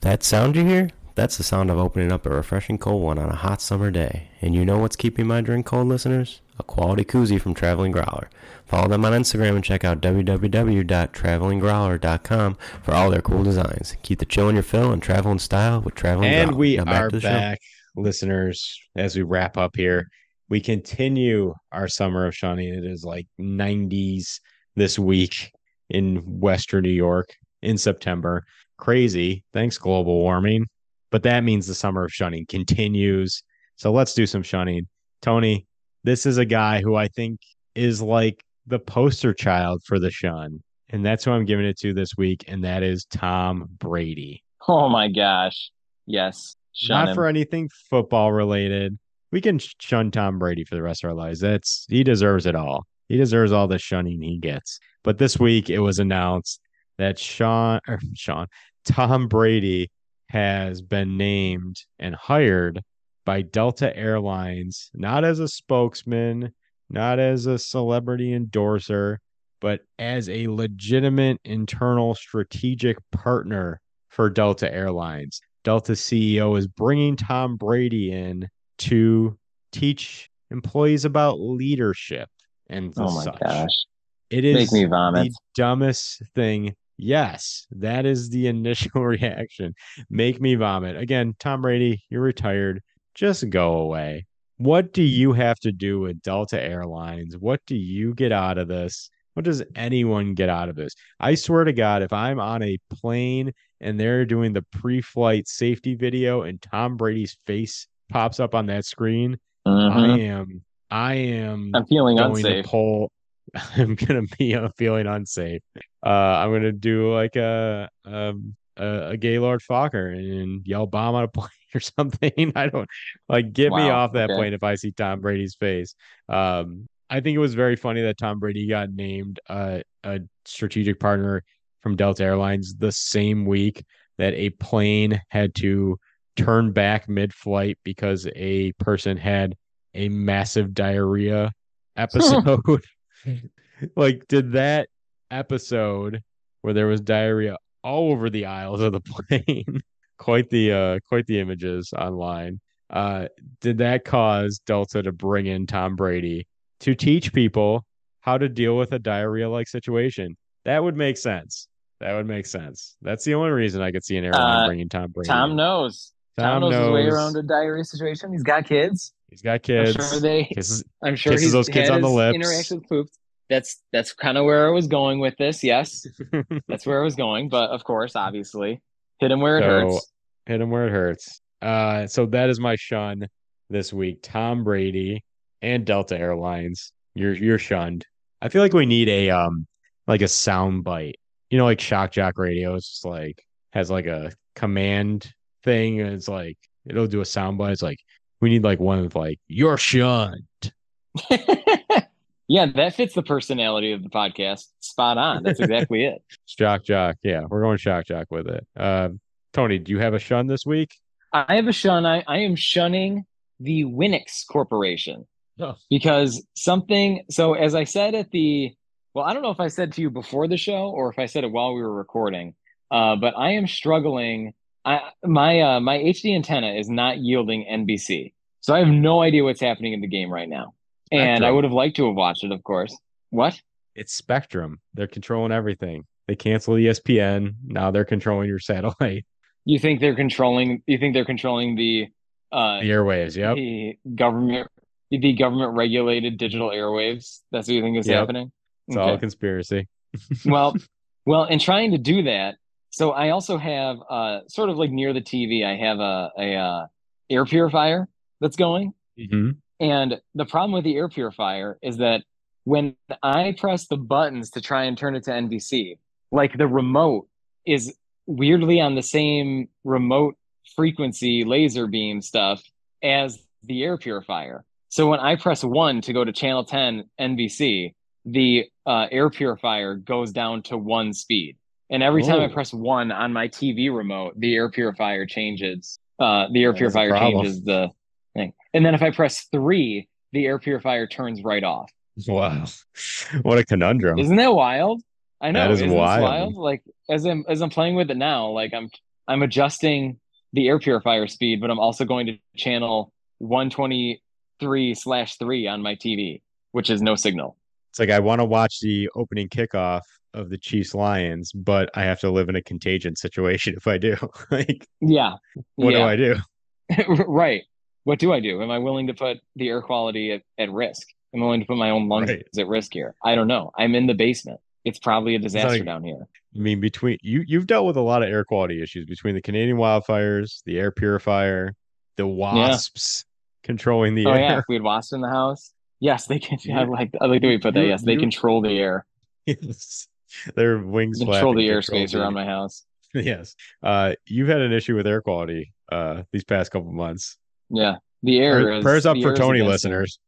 That sound you hear? That's the sound of opening up a refreshing cold one on a hot summer day. And you know what's keeping my drink cold, listeners? A quality koozie from Traveling Growler. Follow them on Instagram and check out www.travelinggrowler.com for all their cool designs. Keep the chill in your fill and travel in style with Traveling And Growler. And we Now back are to back, listeners, as we wrap up here. We continue our summer of shunning. It is like 90s this week in Western New York in September. Crazy. Thanks, global warming. But that means the summer of shunning continues. So let's do some shunning. Tony, this is a guy who I think is like the poster child for the shun. And that's who I'm giving it to this week. And that is Tom Brady Oh my gosh. Yes. Shun not him. for anything football related. We can shun Tom Brady for the rest of our lives. That's he deserves it all. He deserves all the shunning he gets. But this week it was announced that Sean or Sean Tom Brady has been named and hired by Delta Airlines, not as a spokesman, not as a celebrity endorser, but as a legitimate internal strategic partner for Delta Airlines. Delta CEO is bringing Tom Brady in to teach employees about leadership and oh my such. gosh. It is Make me vomit. the dumbest thing. Yes, that is the initial reaction. Make me vomit. Again, Tom Brady, you're retired. Just go away. What do you have to do with Delta Airlines? What do you get out of this? What does anyone get out of this? I swear to God, if I'm on a plane and they're doing the pre flight safety video and Tom Brady's face pops up on that screen, I Mhm. am, I am I'm feeling going unsafe. to pull. I'm gonna be uh, feeling unsafe. Uh, I'm gonna do like a um, a, a Gaylord Focker and yell bomb on a plane or something. I don't like get me off that okay. plane if I see Tom Brady's face. Um, I think it was very funny that Tom Brady got named uh, a strategic partner from Delta Airlines the same week that a plane had to turn back mid-flight because a person had a massive diarrhea episode. like, did that episode where there was diarrhea all over the aisles of the plane, quite the uh quite the images online. Uh did that cause Delta to bring in Tom Brady to teach people how to deal with a diarrhea like situation? That would make sense. That would make sense. That's the only reason I could see an airline Uh, bringing Tom Brady. Tom in. knows. Tom, Tom knows, his way around a diarrhea situation. He's got kids. He's got I'm kids. sure they. Kisses, I'm sure kisses those kids on the lips. Interaction with poop. That's that's kind of where I was going with this. Yes, that's where I was going. But of course, obviously, hit him where it So, hurts. hit him where it hurts. Uh, so that is my shun this week. Tom Brady and Delta Airlines. You're you're shunned. I feel like we need a um like a sound bite. You know, like Shock Jock Radio. It's just like has like a command thing, and it's like it'll do a sound bite. It's like we need like one of like you're shunned. yeah, that fits the personality of the podcast. Spot on. That's exactly it. Shock Jock. Yeah, we're going Shock Jock with it. Uh, Tony, do you have a shun this week? I have a shun. I, I am shunning the Winix Corporation Oh. because something. So as I said at the, well, I don't know if I said to you before the show or if I said it while we were recording, uh, but I am struggling. I my uh, my HD antenna is not yielding NBC, so I have no idea what's happening in the game right now. And I would have liked to have watched it, of course. What? It's Spectrum. They're controlling everything. They cancel ESPN. Now they're controlling your satellite, You think they're controlling? You think they're controlling the uh, the airwaves. Yep. the government the government regulated digital airwaves that's what you think is Yep. happening It's all a conspiracy. well well in trying to do that so i also have uh sort of like near the tv i have a a uh, air purifier that's going hmm and the problem with the air purifier is that when i press the buttons to try and turn it to nbc like the remote is weirdly on the same remote frequency laser beam stuff as the air purifier. So when I press one to go to channel 10 NBC, the uh, air purifier goes down to one speed. And every time I Oh. press one on my TV remote, the air purifier changes. Uh, the air That's a purifier changes the thing. And then if I press three, the air purifier turns right off. Wow. What a conundrum. Isn't that wild? I know. That is this wild. Like as I'm as I'm playing with it now, like I'm I'm adjusting the air purifier speed, but I'm also going to channel 123 slash three on my TV, which is no signal. It's like I want to watch the opening kickoff of the Chiefs Lions, but I have to live in a contagion situation if I do. like, Yeah. what do I do? right. What do I do? Am I willing to put the air quality at, at risk? Am I willing to put my own lungs Right. at risk here? I don't know. I'm in the basement. It's probably a disaster like- down here. I mean, between you, you've dealt with a lot of air quality issues between the Canadian wildfires, the air purifier, the wasps controlling the Oh air. yeah, if we had wasps in the house. Yes, they can. I You- like. I like the way you put that. Yes, they you- control the air. Yes. Their wings Control the airspace around my house. Yes. Uh, you've had an issue with air quality uh these past couple months. Yeah, the air Prayer- is. Prayers up for Tony listeners.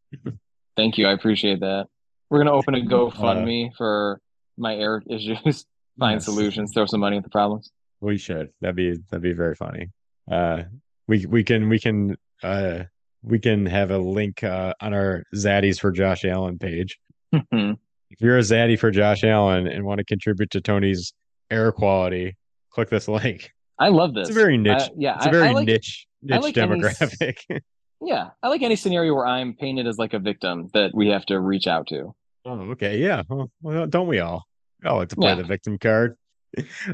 Thank you. I appreciate that. We're gonna open a Uh, GoFundMe for my air issues. Find Yes. solutions. Throw some money at the problems. We should. That'd be that'd be very funny. Uh, we we can we can uh we can have a link uh on our Zaddies for Josh Allen page. If you're a Zaddy for Josh Allen and want to contribute to Tony's air quality, click this link. I love this. It's a very niche. Yeah, it's a very I like- niche I niche like any demographic. Yeah, I like any scenario where I'm painted as like a victim that we have to reach out to. oh, okay, yeah. Well, don't we all? I like to play Yeah. the victim card.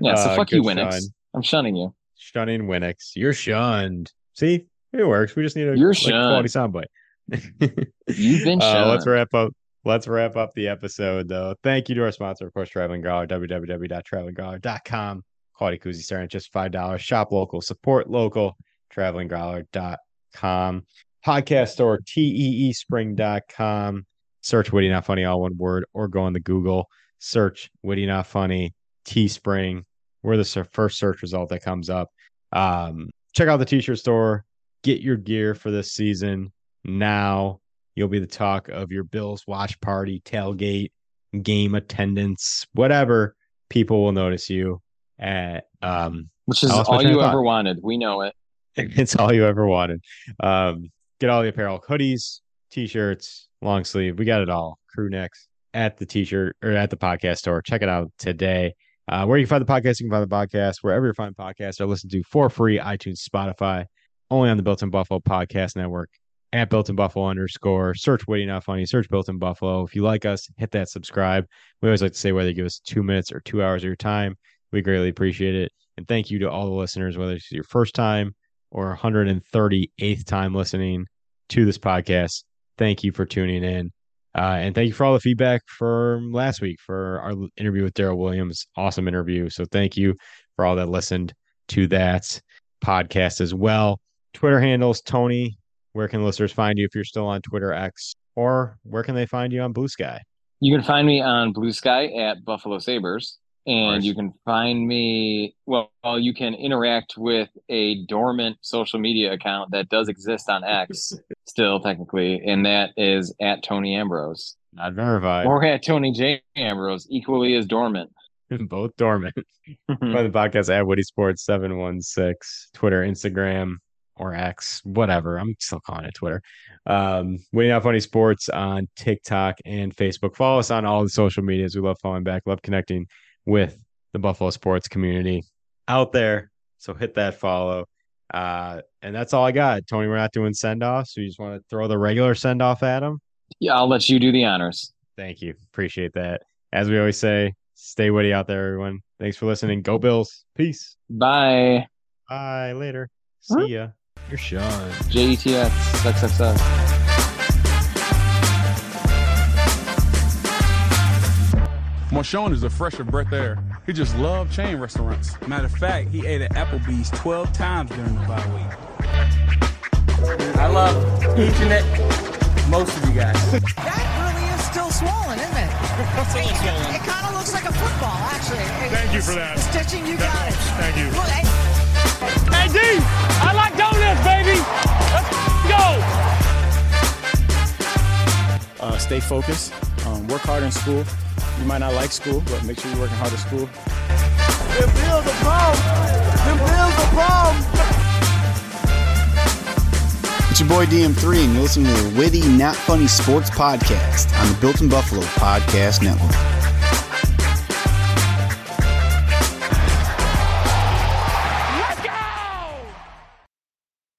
Yeah, so Uh, fuck you, Winix. shun. I'm shunning you. Shunning Winix. You're shunned. See, it works. We just need a You're like, quality shunned. soundbite. You've been Uh, let's wrap up. Let's wrap up the episode though. Thank you to our sponsor, of course, Traveling Growler, www.travelinggrowler.com. Quality koozie starting at just five dollars. Shop local, support local. Travelinggrowler.com. Podcast store, teespring.com. Search Witty Not Funny, all one word, or go on the Google. Search Witty Not Funny, Teespring. We're the first search result that comes up. Um, check out the t-shirt store. Get your gear for this season now. You'll be the talk of your Bills watch party, tailgate, game attendance, whatever. People will notice you. At um, Which is I lost my all you ever wanted. We know it. it's all you ever wanted. Um, get all the apparel, hoodies, t-shirts, long sleeve. We got it all. Crew necks at the t-shirt or at the podcast store. Check it out today. Uh, where you can find the podcast, you can find the podcast wherever you find podcasts are listened to for free. iTunes, Spotify, only on the Built in Buffalo Podcast Network at Built in Buffalo underscore. Search Witty Not Funny. Search Built in Buffalo. If you like us, hit that subscribe. We always like to say whether you give us two minutes or two hours of your time, we greatly appreciate it. And thank you to all the listeners, whether it's your first time or 138th time listening to this podcast. Thank you for tuning in. Uh, and thank you for all the feedback from last week for our interview with Daryl Williams. Awesome interview. So thank you for all that listened to that podcast as well. Twitter handles, Tony. Where can listeners find you if you're still on Twitter X? Or where can they find you on Blue Sky? You can find me on Blue Sky at Buffalo Sabres. And you can find me, well, you can interact with a dormant social media account that does exist on X still, technically, and that is at Tony Ambrose Not verified. or at Tony J. Ambrose, equally as dormant. Both dormant. Find the podcast at Witty Sports 716, Twitter, Instagram, or X, whatever. I'm still calling it Twitter. Um, Witty Not Funny Sports on TikTok and Facebook. Follow us on all the social medias. We love following back, love connecting with the Buffalo sports community out there. So hit that follow. Uh, and that's all I got. Tony, we're not doing send offs. We just want to throw the regular send off at him. Yeah, I'll let you do the honors. Thank you. Appreciate that. As we always say, stay witty out there, everyone. Thanks for listening. Go Bills. Peace. Bye. Bye. Later. Huh? See ya. You're Sean. JETS, XXX. Marshawn is a fresh of breath air. He just loved chain restaurants. Matter of fact, he ate at Applebee's 12 times during the bye week. I love each and every, most of you guys. That really is still swollen, isn't it? Still It, swollen. kind of looks like a football, actually. Thank you for that. Stitching, you That got it. Thank you. Look, hey, Hey, D, I like donuts, baby. Let's go. Uh, stay focused. Um, work hard in school. You might not like school, but make sure you're working hard at school. It's your boy DM3, and you're listening to the Witty Not Funny Sports Podcast on the Built in Buffalo Podcast Network.